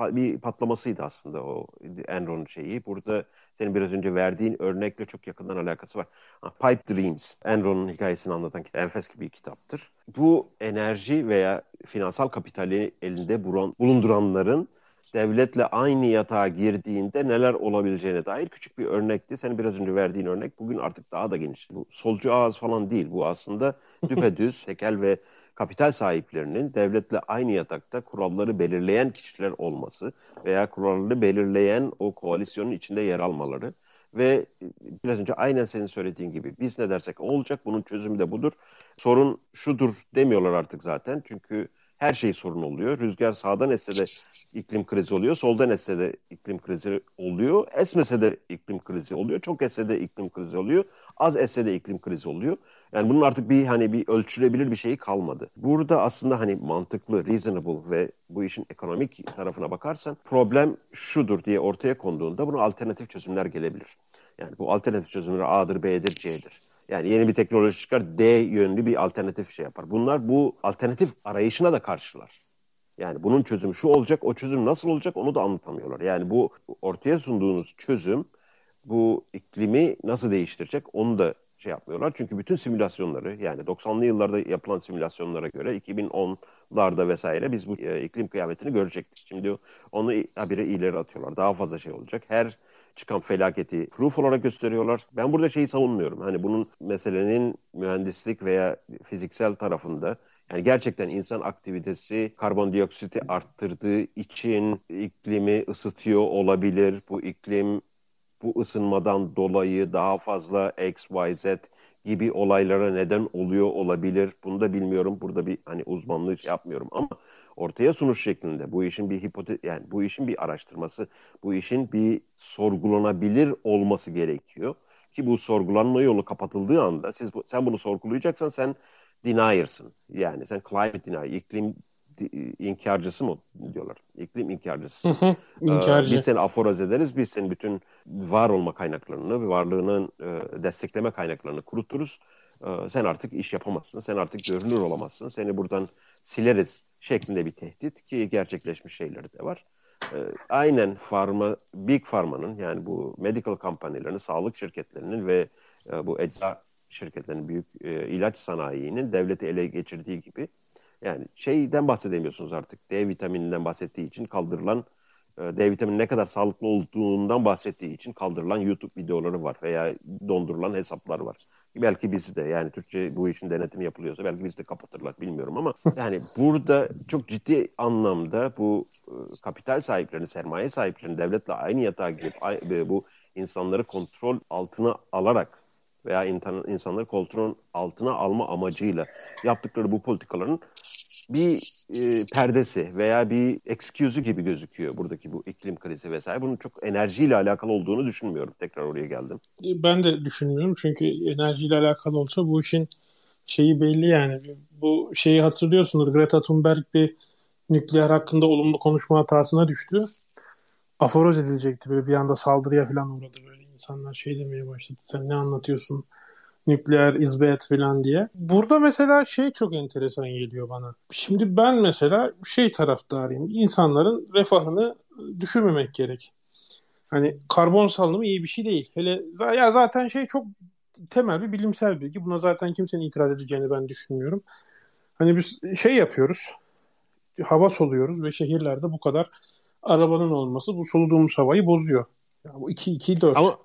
bir patlamasıydı aslında o Enron şeyi. Burada senin biraz önce verdiğin örnekle çok yakından alakası var. Pipe Dreams, Enron'un hikayesini anlatan kitap. Enfes bir kitaptır. Bu enerji veya finansal kapitali elinde bulunduranların devletle aynı yatağa girdiğinde neler olabileceğine dair küçük bir örnekti. Senin biraz önce verdiğin örnek bugün artık daha da geniş. Bu solcu ağız falan değil. Bu aslında düpedüz tekel ve kapital sahiplerinin devletle aynı yatakta kuralları belirleyen kişiler olması veya kuralları belirleyen o koalisyonun içinde yer almaları ve biraz önce aynen senin söylediğin gibi biz ne dersek olacak bunun çözümü de budur. Sorun şudur demiyorlar artık zaten çünkü her şey sorun oluyor. Rüzgar sağdan esse de iklim krizi oluyor. Soldan esse de iklim krizi oluyor. Esmese de iklim krizi oluyor. Çok esse de iklim krizi oluyor. Az esse de iklim krizi oluyor. Yani bunun artık bir hani bir ölçülebilir bir şeyi kalmadı. Burada aslında hani mantıklı, reasonable ve bu işin ekonomik tarafına bakarsan problem şudur diye ortaya konduğunda buna alternatif çözümler gelebilir. Yani bu alternatif çözümler A'dır, B'dir, C'dir. Yani yeni bir teknoloji çıkar D yönlü bir alternatif şey yapar. Bunlar bu alternatif arayışına da karşılar. Yani bunun çözümü şu olacak, o çözüm nasıl olacak onu da anlatamıyorlar. Yani bu ortaya sunduğunuz çözüm bu iklimi nasıl değiştirecek onu da şey yapmıyorlar. Çünkü bütün simülasyonları yani 90'lı yıllarda yapılan simülasyonlara göre 2010'larda vesaire biz bu e, iklim kıyametini görecektik. Şimdi onu habire ileri atıyorlar. Daha fazla şey olacak. Her çıkan felaketi proof olarak gösteriyorlar. Ben burada şeyi savunmuyorum. Hani bunun meselenin mühendislik veya fiziksel tarafında yani gerçekten insan aktivitesi karbondioksiti arttırdığı için iklimi ısıtıyor olabilir. Bu iklim bu ısınmadan dolayı daha fazla X, Y, Z gibi olaylara neden oluyor olabilir. Bunu da bilmiyorum. Burada bir hani uzmanlığı şey yapmıyorum ama ortaya sunuş şeklinde bu işin bir hipote yani bu işin bir araştırması, bu işin bir sorgulanabilir olması gerekiyor. Ki bu sorgulanma yolu kapatıldığı anda siz bu, sen bunu sorgulayacaksan sen denier'sın. Yani sen climate denier, iklim inkarcısı mı diyorlar? İklim inkarcısı. Hı İnkarcı. Ee, biz seni aforoz ederiz, biz senin bütün var olma kaynaklarını, varlığının e, destekleme kaynaklarını kuruturuz. E, sen artık iş yapamazsın, sen artık görünür olamazsın, seni buradan sileriz şeklinde bir tehdit ki gerçekleşmiş şeyleri de var. E, aynen farma, Big Pharma'nın yani bu medical kampanyalarının, sağlık şirketlerinin ve e, bu ecza şirketlerinin, büyük e, ilaç sanayinin devleti ele geçirdiği gibi yani şeyden bahsedemiyorsunuz artık. D vitamininden bahsettiği için kaldırılan e, D vitamini ne kadar sağlıklı olduğundan bahsettiği için kaldırılan YouTube videoları var veya dondurulan hesaplar var. Belki bizi de yani Türkçe bu işin denetimi yapılıyorsa belki bizi de kapatırlar bilmiyorum ama yani burada çok ciddi anlamda bu e, kapital sahiplerini, sermaye sahiplerini devletle aynı yatağa girip bu insanları kontrol altına alarak veya insanları kontrol altına alma amacıyla yaptıkları bu politikaların bir e, perdesi veya bir excuse'ü gibi gözüküyor buradaki bu iklim krizi vesaire. Bunun çok enerjiyle alakalı olduğunu düşünmüyorum. Tekrar oraya geldim. Ben de düşünmüyorum çünkü enerjiyle alakalı olsa bu işin şeyi belli yani. Bu şeyi hatırlıyorsunuz Greta Thunberg bir nükleer hakkında olumlu konuşma hatasına düştü. Aforoz edilecekti böyle bir anda saldırıya falan uğradı böyle insanlar şey demeye başladı. Sen ne anlatıyorsun? nükleer izbet falan diye. Burada mesela şey çok enteresan geliyor bana. Şimdi ben mesela şey taraftarıyım. İnsanların refahını düşürmemek gerek. Hani karbon salınımı iyi bir şey değil. Hele ya zaten şey çok temel bir bilimsel bilgi. Buna zaten kimsenin itiraz edeceğini ben düşünmüyorum. Hani biz şey yapıyoruz. Hava soluyoruz ve şehirlerde bu kadar arabanın olması bu soluduğumuz havayı bozuyor. Yani bu 2 2 4. Ama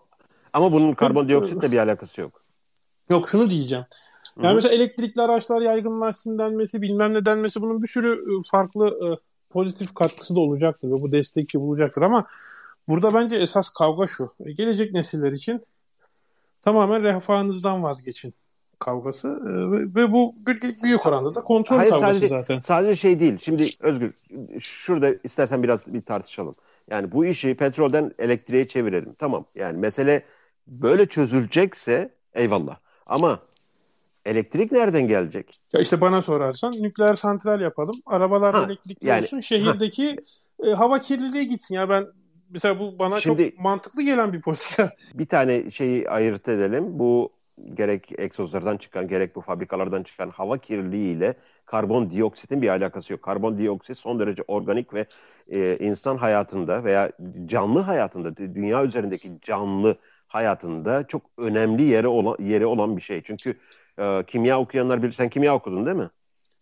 ama bunun karbondioksitle bir alakası yok. Yok şunu diyeceğim. Yani Hı-hı. mesela elektrikli araçlar yaygınlaşsın denmesi, bilmem ne denmesi bunun bir sürü ıı, farklı e, pozitif katkısı da olacaktır ve bu destekçi bulacaktır ama burada bence esas kavga şu. E, gelecek nesiller için tamamen refahınızdan vazgeçin kavgası e, ve, bu büyük oranda da kontrol Hayır, kavgası sadece, zaten. Sadece şey değil. Şimdi Özgür şurada istersen biraz bir tartışalım. Yani bu işi petrolden elektriğe çevirelim. Tamam. Yani mesele böyle çözülecekse eyvallah. Ama elektrik nereden gelecek? Ya işte bana sorarsan nükleer santral yapalım. Arabalar ha, elektrikli yani, olsun. Şehirdeki ha. e, hava kirliliği gitsin. Ya ben mesela bu bana Şimdi, çok mantıklı gelen bir politika. Bir tane şeyi ayırt edelim. Bu gerek egzozlardan çıkan gerek bu fabrikalardan çıkan hava kirliliği ile karbondioksitin bir alakası yok. Karbondioksit son derece organik ve e, insan hayatında veya canlı hayatında dünya üzerindeki canlı hayatında çok önemli yeri olan yeri olan bir şey. Çünkü e, kimya okuyanlar bilir. Sen kimya okudun değil mi?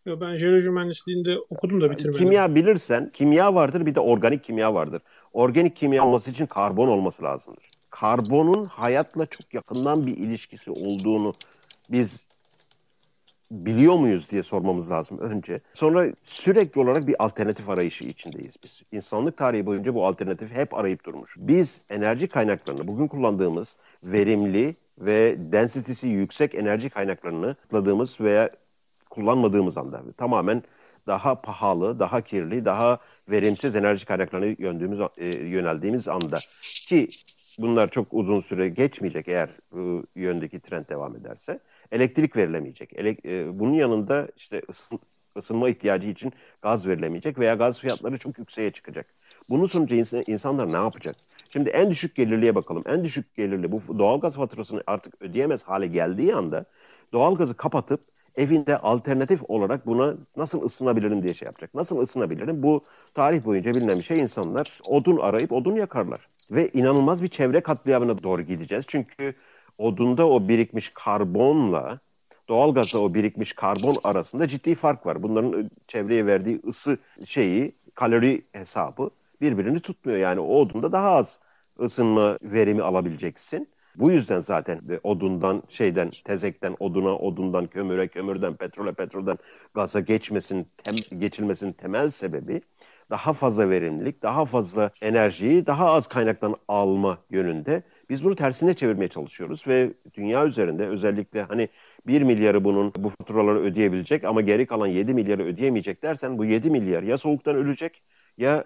Yo, ben jeoloji mühendisliğinde okudum da bitirmedim. Kimya bilirsen kimya vardır bir de organik kimya vardır. Organik kimya olması için karbon olması lazımdır. Karbonun hayatla çok yakından bir ilişkisi olduğunu biz biliyor muyuz diye sormamız lazım önce. Sonra sürekli olarak bir alternatif arayışı içindeyiz biz. İnsanlık tarihi boyunca bu alternatif hep arayıp durmuş. Biz enerji kaynaklarını bugün kullandığımız verimli ve density'si yüksek enerji kaynaklarını kullandığımız veya kullanmadığımız anda tamamen daha pahalı, daha kirli, daha verimsiz enerji kaynaklarına yöndüğümüz, e, yöneldiğimiz anda ki bunlar çok uzun süre geçmeyecek eğer bu yöndeki trend devam ederse elektrik verilemeyecek. Elek, e, bunun yanında işte ısın, ısınma ihtiyacı için gaz verilemeyecek veya gaz fiyatları çok yükseğe çıkacak. Bunun sonucu insan, insanlar ne yapacak? Şimdi en düşük gelirliye bakalım. En düşük gelirli bu doğalgaz faturasını artık ödeyemez hale geldiği anda doğalgazı kapatıp evinde alternatif olarak buna nasıl ısınabilirim diye şey yapacak. Nasıl ısınabilirim? Bu tarih boyunca bilinen bir şey insanlar odun arayıp odun yakarlar. Ve inanılmaz bir çevre katliamına doğru gideceğiz. Çünkü odunda o birikmiş karbonla doğalgazda o birikmiş karbon arasında ciddi fark var. Bunların çevreye verdiği ısı şeyi, kalori hesabı birbirini tutmuyor. Yani o odunda daha az ısınma verimi alabileceksin. Bu yüzden zaten odundan, şeyden, tezekten oduna, odundan kömüre, kömürden petrole, petrolden gaza geçmesin, tem, geçilmesinin temel sebebi daha fazla verimlilik, daha fazla enerjiyi daha az kaynaktan alma yönünde. Biz bunu tersine çevirmeye çalışıyoruz ve dünya üzerinde özellikle hani 1 milyarı bunun bu faturaları ödeyebilecek ama geri kalan 7 milyarı ödeyemeyecek dersen bu 7 milyar ya soğuktan ölecek ya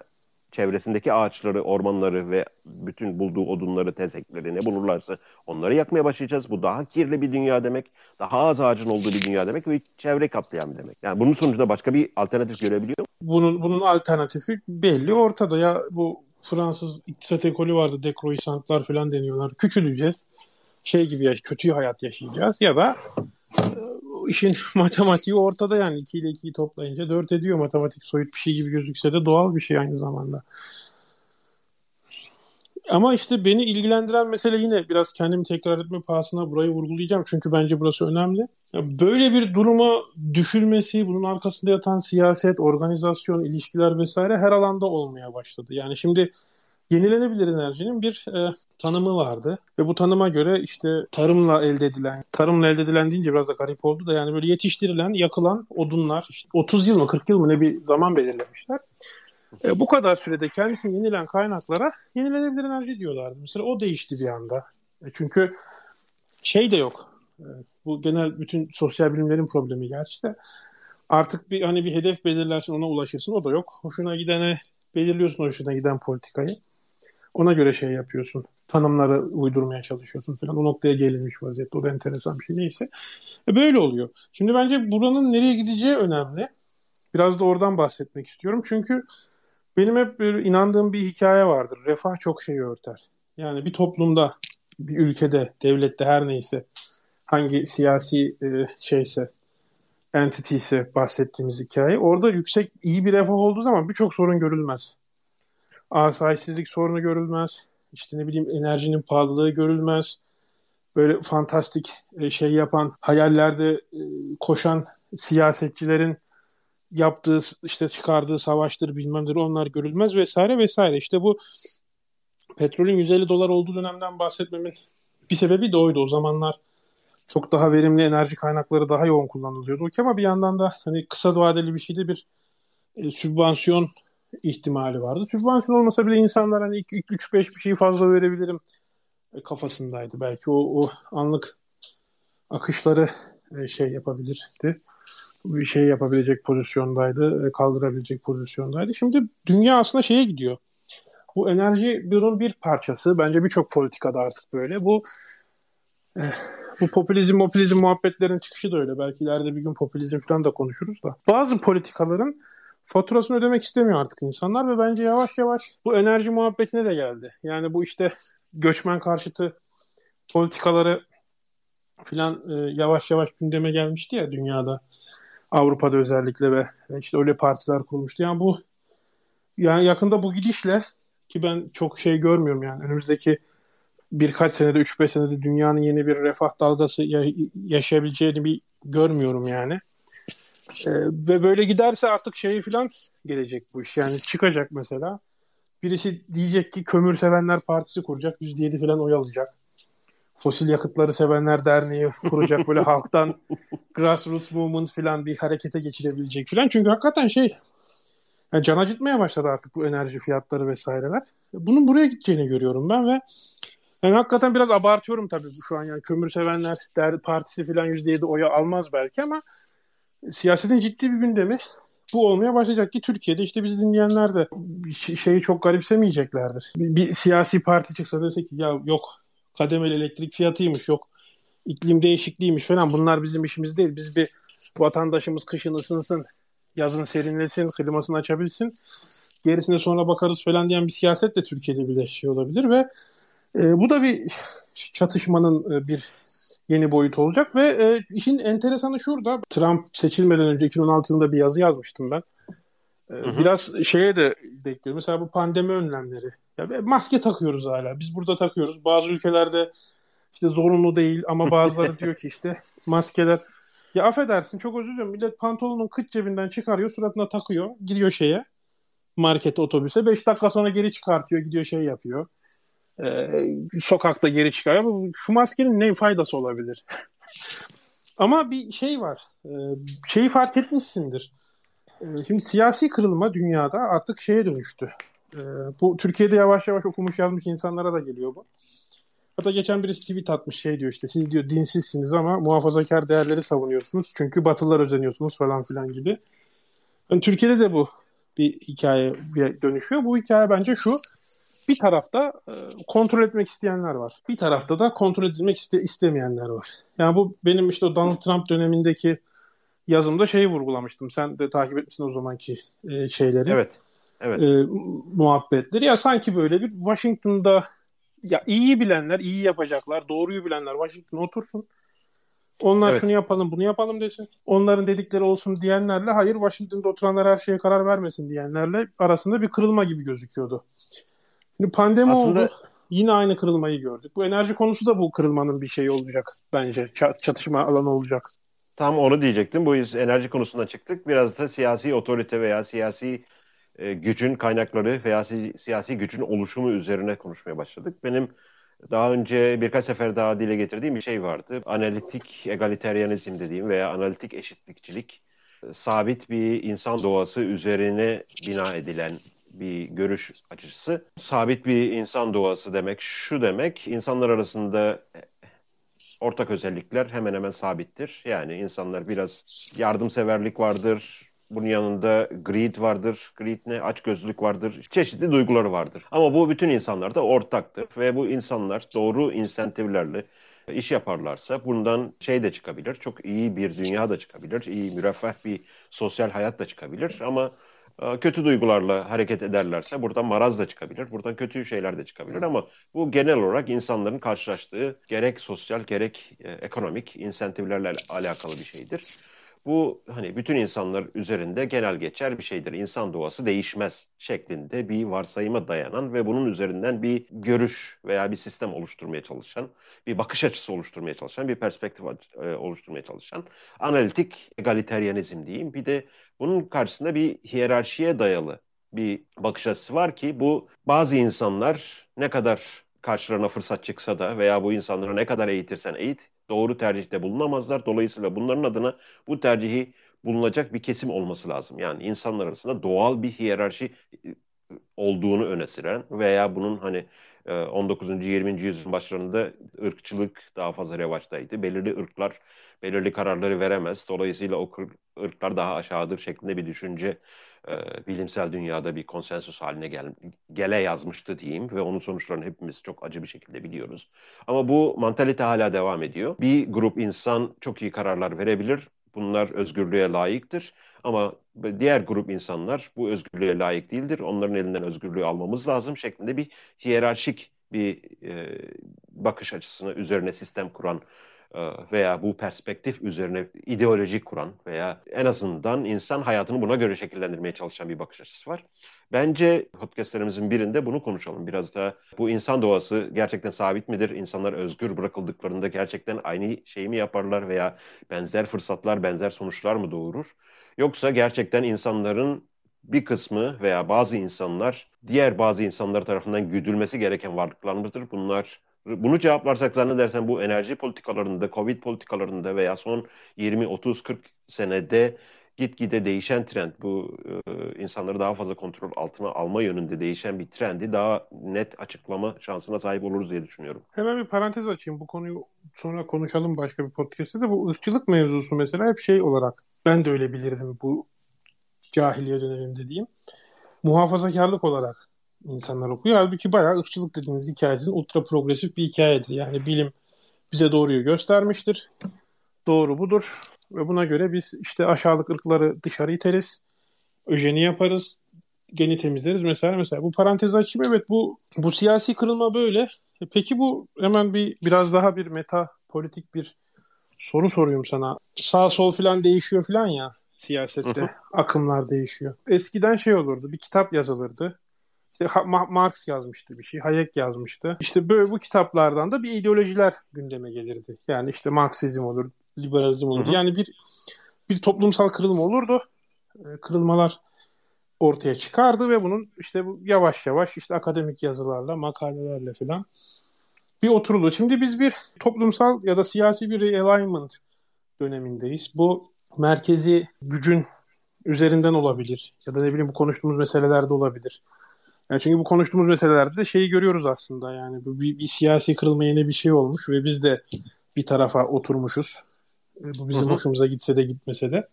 çevresindeki ağaçları, ormanları ve bütün bulduğu odunları, tezekleri ne bulurlarsa onları yakmaya başlayacağız. Bu daha kirli bir dünya demek, daha az ağacın olduğu bir dünya demek ve çevre katliamı demek. Yani bunun sonucunda başka bir alternatif görebiliyor musun? Bunun, bunun alternatifi belli ortada. Ya bu Fransız iktisat ekolü vardı, dekroisantlar falan deniyorlar. Küçüleceğiz. Şey gibi ya kötü hayat yaşayacağız ya da işin matematiği ortada yani 2 ile 2'yi toplayınca 4 ediyor matematik soyut bir şey gibi gözükse de doğal bir şey aynı zamanda. Ama işte beni ilgilendiren mesele yine biraz kendimi tekrar etme pahasına burayı vurgulayacağım. Çünkü bence burası önemli. Böyle bir duruma düşülmesi, bunun arkasında yatan siyaset, organizasyon, ilişkiler vesaire her alanda olmaya başladı. Yani şimdi Yenilenebilir enerjinin bir e, tanımı vardı ve bu tanıma göre işte tarımla elde edilen, tarımla elde edilen deyince biraz da garip oldu da yani böyle yetiştirilen, yakılan odunlar işte 30 yıl mı 40 yıl mı ne bir zaman belirlemişler. E, bu kadar sürede kendisini yenilen kaynaklara yenilenebilir enerji diyorlardı. Mesela o değişti bir anda. E, çünkü şey de yok. E, bu genel bütün sosyal bilimlerin problemi gerçi de. Artık bir hani bir hedef belirlersin ona ulaşırsın o da yok. Hoşuna gidene belirliyorsun hoşuna giden politikayı. Ona göre şey yapıyorsun. Tanımları uydurmaya çalışıyorsun falan. O noktaya gelinmiş vaziyette. O da enteresan bir şey neyse. E böyle oluyor. Şimdi bence buranın nereye gideceği önemli. Biraz da oradan bahsetmek istiyorum. Çünkü benim hep inandığım bir hikaye vardır. Refah çok şeyi örter. Yani bir toplumda, bir ülkede, devlette her neyse hangi siyasi e, şeyse, entity ise bahsettiğimiz hikaye. Orada yüksek, iyi bir refah olduğu zaman birçok sorun görülmez asayişsizlik sorunu görülmez. İşte ne bileyim enerjinin pahalılığı görülmez. Böyle fantastik e, şey yapan, hayallerde e, koşan siyasetçilerin yaptığı işte çıkardığı savaştır bilmemdir onlar görülmez vesaire vesaire. İşte bu petrolün 150 dolar olduğu dönemden bahsetmemin bir sebebi de oydu. O zamanlar çok daha verimli enerji kaynakları daha yoğun kullanılıyordu. Ama bir yandan da hani kısa vadeli bir şeyde bir e, sübvansiyon ihtimali vardı. Sübvansiyon olmasa bile insanlar hani 3-5 bir şey fazla verebilirim e, kafasındaydı. Belki o, o anlık akışları e, şey yapabilirdi. Bir şey yapabilecek pozisyondaydı, e, kaldırabilecek pozisyondaydı. Şimdi dünya aslında şeye gidiyor. Bu enerji bunun bir parçası. Bence birçok politikada artık böyle. Bu bu popülizm, popülizm muhabbetlerin çıkışı da öyle. Belki ileride bir gün popülizm falan da konuşuruz da. Bazı politikaların faturasını ödemek istemiyor artık insanlar ve bence yavaş yavaş bu enerji muhabbetine de geldi. Yani bu işte göçmen karşıtı politikaları filan e, yavaş yavaş gündeme gelmişti ya dünyada. Avrupa'da özellikle ve işte öyle partiler kurulmuştu. Yani bu yani yakında bu gidişle ki ben çok şey görmüyorum yani önümüzdeki birkaç senede 3-5 senede dünyanın yeni bir refah dalgası yaşayabileceğini bir görmüyorum yani. Ee, ve böyle giderse artık şey falan gelecek bu iş. Yani çıkacak mesela. Birisi diyecek ki kömür sevenler partisi kuracak. %7 falan oy alacak. Fosil yakıtları sevenler derneği kuracak. Böyle halktan grassroots movement falan bir harekete geçirebilecek falan. Çünkü hakikaten şey yani can acıtmaya başladı artık bu enerji fiyatları vesaireler. Bunun buraya gideceğini görüyorum ben ve yani hakikaten biraz abartıyorum tabii şu an yani kömür sevenler der, partisi falan %7 oya almaz belki ama siyasetin ciddi bir gündemi bu olmaya başlayacak ki Türkiye'de işte biz dinleyenler de şeyi çok garipsemeyeceklerdir. Bir, bir siyasi parti çıksa dese ki ya yok kademeli elektrik fiyatıymış yok iklim değişikliğiymiş falan bunlar bizim işimiz değil. Biz bir vatandaşımız kışın ısınsın, yazın serinlesin, klimasını açabilsin. Gerisine sonra bakarız falan diyen bir siyaset de Türkiye'de bir şey olabilir ve e, bu da bir çatışmanın e, bir yeni boyut olacak ve e, işin enteresanı şurada. Trump seçilmeden önce 2016 yılında bir yazı yazmıştım ben. E, hı hı. Biraz şeye de denk Mesela bu pandemi önlemleri. Ya maske takıyoruz hala. Biz burada takıyoruz. Bazı ülkelerde işte zorunlu değil ama bazıları diyor ki işte maskeler ya affedersin çok özür dilerim. Millet pantolonun kıç cebinden çıkarıyor suratına takıyor. Gidiyor şeye markete otobüse. 5 dakika sonra geri çıkartıyor gidiyor şey yapıyor. Ee, sokakta geri çıkarıyor. Şu maskenin ne faydası olabilir? ama bir şey var. Ee, şeyi fark etmişsindir. Ee, şimdi siyasi kırılma dünyada artık şeye dönüştü. Ee, bu Türkiye'de yavaş yavaş okumuş yazmış insanlara da geliyor bu. Hatta geçen birisi tweet atmış şey diyor işte siz diyor dinsizsiniz ama muhafazakar değerleri savunuyorsunuz. Çünkü Batılılar özeniyorsunuz falan filan gibi. Yani Türkiye'de de bu bir hikaye dönüşüyor. Bu hikaye bence şu. Bir tarafta e, kontrol etmek isteyenler var. Bir tarafta da kontrol edilmek iste, istemeyenler var. Yani bu benim işte o Donald Trump dönemindeki yazımda şeyi vurgulamıştım. Sen de takip etmişsin o zamanki e, şeyleri. Evet. Evet. E, muhabbetleri. Ya sanki böyle bir Washington'da ya iyi bilenler iyi yapacaklar. Doğruyu bilenler Washington otursun. Onlar evet. şunu yapalım bunu yapalım desin. Onların dedikleri olsun diyenlerle hayır Washington'da oturanlar her şeye karar vermesin diyenlerle arasında bir kırılma gibi gözüküyordu. Şimdi pandemi Aslında... oldu. Yine aynı kırılmayı gördük. Bu enerji konusu da bu kırılmanın bir şeyi olacak bence. Çatışma alanı olacak. Tam onu diyecektim. Bu enerji konusundan çıktık. Biraz da siyasi otorite veya siyasi e, gücün kaynakları veya si- siyasi gücün oluşumu üzerine konuşmaya başladık. Benim daha önce birkaç sefer daha dile getirdiğim bir şey vardı. Analitik egaliteryanizm dediğim veya analitik eşitlikçilik sabit bir insan doğası üzerine bina edilen bir görüş açısı. Sabit bir insan doğası demek şu demek, insanlar arasında ortak özellikler hemen hemen sabittir. Yani insanlar biraz yardımseverlik vardır, bunun yanında greed vardır. Greed ne? Açgözlülük vardır. Çeşitli duyguları vardır. Ama bu bütün insanlarda ortaktır. Ve bu insanlar doğru insentiflerle iş yaparlarsa bundan şey de çıkabilir. Çok iyi bir dünya da çıkabilir. iyi müreffeh bir sosyal hayat da çıkabilir. Ama kötü duygularla hareket ederlerse buradan maraz da çıkabilir. Buradan kötü şeyler de çıkabilir ama bu genel olarak insanların karşılaştığı gerek sosyal gerek e, ekonomik insentiflerle alakalı bir şeydir. Bu hani bütün insanlar üzerinde genel geçer bir şeydir. İnsan doğası değişmez şeklinde bir varsayıma dayanan ve bunun üzerinden bir görüş veya bir sistem oluşturmaya çalışan, bir bakış açısı oluşturmaya çalışan, bir perspektif e, oluşturmaya çalışan analitik egaliteryanizm diyeyim. Bir de bunun karşısında bir hiyerarşiye dayalı bir bakış açısı var ki bu bazı insanlar ne kadar karşılarına fırsat çıksa da veya bu insanları ne kadar eğitirsen eğit doğru tercihte bulunamazlar. Dolayısıyla bunların adına bu tercihi bulunacak bir kesim olması lazım. Yani insanlar arasında doğal bir hiyerarşi e, olduğunu öne süren veya bunun hani 19. E, 20. yüzyılın başlarında ırkçılık daha fazla revaçtaydı. Belirli ırklar belirli kararları veremez. Dolayısıyla o ırklar daha aşağıdır şeklinde bir düşünce e, bilimsel dünyada bir konsensus haline gel, gele yazmıştı diyeyim ve onun sonuçlarını hepimiz çok acı bir şekilde biliyoruz. Ama bu mantalite hala devam ediyor. Bir grup insan çok iyi kararlar verebilir. Bunlar özgürlüğe layıktır. Ama diğer grup insanlar bu özgürlüğe layık değildir. Onların elinden özgürlüğü almamız lazım şeklinde bir hiyerarşik bir e, bakış açısını üzerine sistem kuran veya bu perspektif üzerine ideoloji kuran veya en azından insan hayatını buna göre şekillendirmeye çalışan bir bakış açısı var. Bence podcastlerimizin birinde bunu konuşalım. Biraz da bu insan doğası gerçekten sabit midir? İnsanlar özgür bırakıldıklarında gerçekten aynı şeyi mi yaparlar veya benzer fırsatlar, benzer sonuçlar mı doğurur? Yoksa gerçekten insanların bir kısmı veya bazı insanlar diğer bazı insanlar tarafından güdülmesi gereken varlıklar mıdır? Bunlar bunu cevaplarsak zannedersen bu enerji politikalarında, Covid politikalarında veya son 20, 30, 40 senede gitgide değişen trend bu e, insanları daha fazla kontrol altına alma yönünde değişen bir trendi daha net açıklama şansına sahip oluruz diye düşünüyorum. Hemen bir parantez açayım. Bu konuyu sonra konuşalım başka bir podcast'te de. Bu ırkçılık mevzusu mesela hep şey olarak ben de öyle bilirdim. Bu cahiliye döneminde diyeyim. Muhafazakarlık olarak insanlar okuyor. Halbuki bayağı ırkçılık dediğiniz hikayenin ultra progresif bir hikayedir. Yani bilim bize doğruyu göstermiştir. Doğru budur. Ve buna göre biz işte aşağılık ırkları dışarı iteriz. Öjeni yaparız. Geni temizleriz mesela. Mesela bu parantez açayım. Evet bu bu siyasi kırılma böyle. E peki bu hemen bir biraz daha bir meta politik bir soru soruyorum sana. Sağ sol filan değişiyor filan ya siyasette. Hı hı. Akımlar değişiyor. Eskiden şey olurdu. Bir kitap yazılırdı. İşte Marx yazmıştı bir şey, Hayek yazmıştı. İşte böyle bu kitaplardan da bir ideolojiler gündeme gelirdi. Yani işte Marksizm olur, liberalizm olur. Hı hı. Yani bir bir toplumsal kırılma olurdu. Ee, kırılmalar ortaya çıkardı ve bunun işte bu yavaş yavaş işte akademik yazılarla, makalelerle falan bir oturuldu. Şimdi biz bir toplumsal ya da siyasi bir realignment dönemindeyiz. Bu merkezi gücün üzerinden olabilir ya da ne bileyim bu konuştuğumuz meselelerde olabilir. Yani çünkü bu konuştuğumuz meselelerde de şeyi görüyoruz aslında yani bu bir, bir siyasi kırılma yeni bir şey olmuş ve biz de bir tarafa oturmuşuz. E, bu bizim Hı-hı. hoşumuza gitse de gitmese de.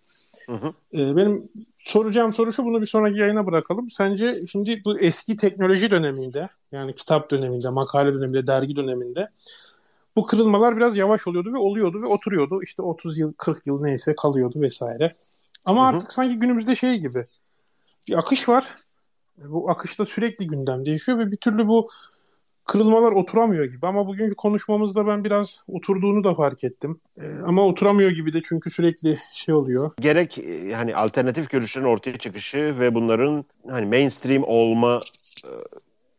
Hı-hı. E, benim soracağım soru şu bunu bir sonraki yayına bırakalım. Sence şimdi bu eski teknoloji döneminde yani kitap döneminde, makale döneminde, dergi döneminde bu kırılmalar biraz yavaş oluyordu ve oluyordu ve oturuyordu. İşte 30 yıl, 40 yıl neyse kalıyordu vesaire. Ama Hı-hı. artık sanki günümüzde şey gibi bir akış var bu akışta sürekli gündem değişiyor ve bir türlü bu kırılmalar oturamıyor gibi. Ama bugünkü konuşmamızda ben biraz oturduğunu da fark ettim. Ee, ama oturamıyor gibi de çünkü sürekli şey oluyor. Gerek hani alternatif görüşlerin ortaya çıkışı ve bunların hani mainstream olma e,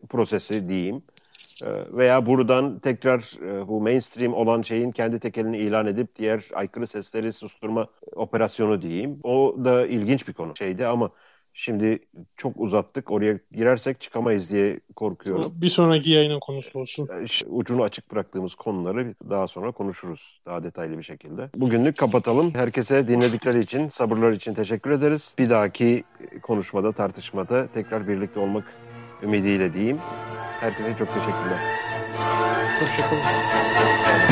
prosesi diyeyim e, veya buradan tekrar e, bu mainstream olan şeyin kendi tekelini ilan edip diğer aykırı sesleri susturma operasyonu diyeyim. O da ilginç bir konu şeydi ama Şimdi çok uzattık. Oraya girersek çıkamayız diye korkuyorum. Bir sonraki yayının konusu olsun. Ucunu açık bıraktığımız konuları daha sonra konuşuruz daha detaylı bir şekilde. Bugünlük kapatalım. Herkese dinledikleri için, sabırlar için teşekkür ederiz. Bir dahaki konuşmada, tartışmada tekrar birlikte olmak ümidiyle diyeyim. Herkese çok teşekkürler. Hoşçakalın.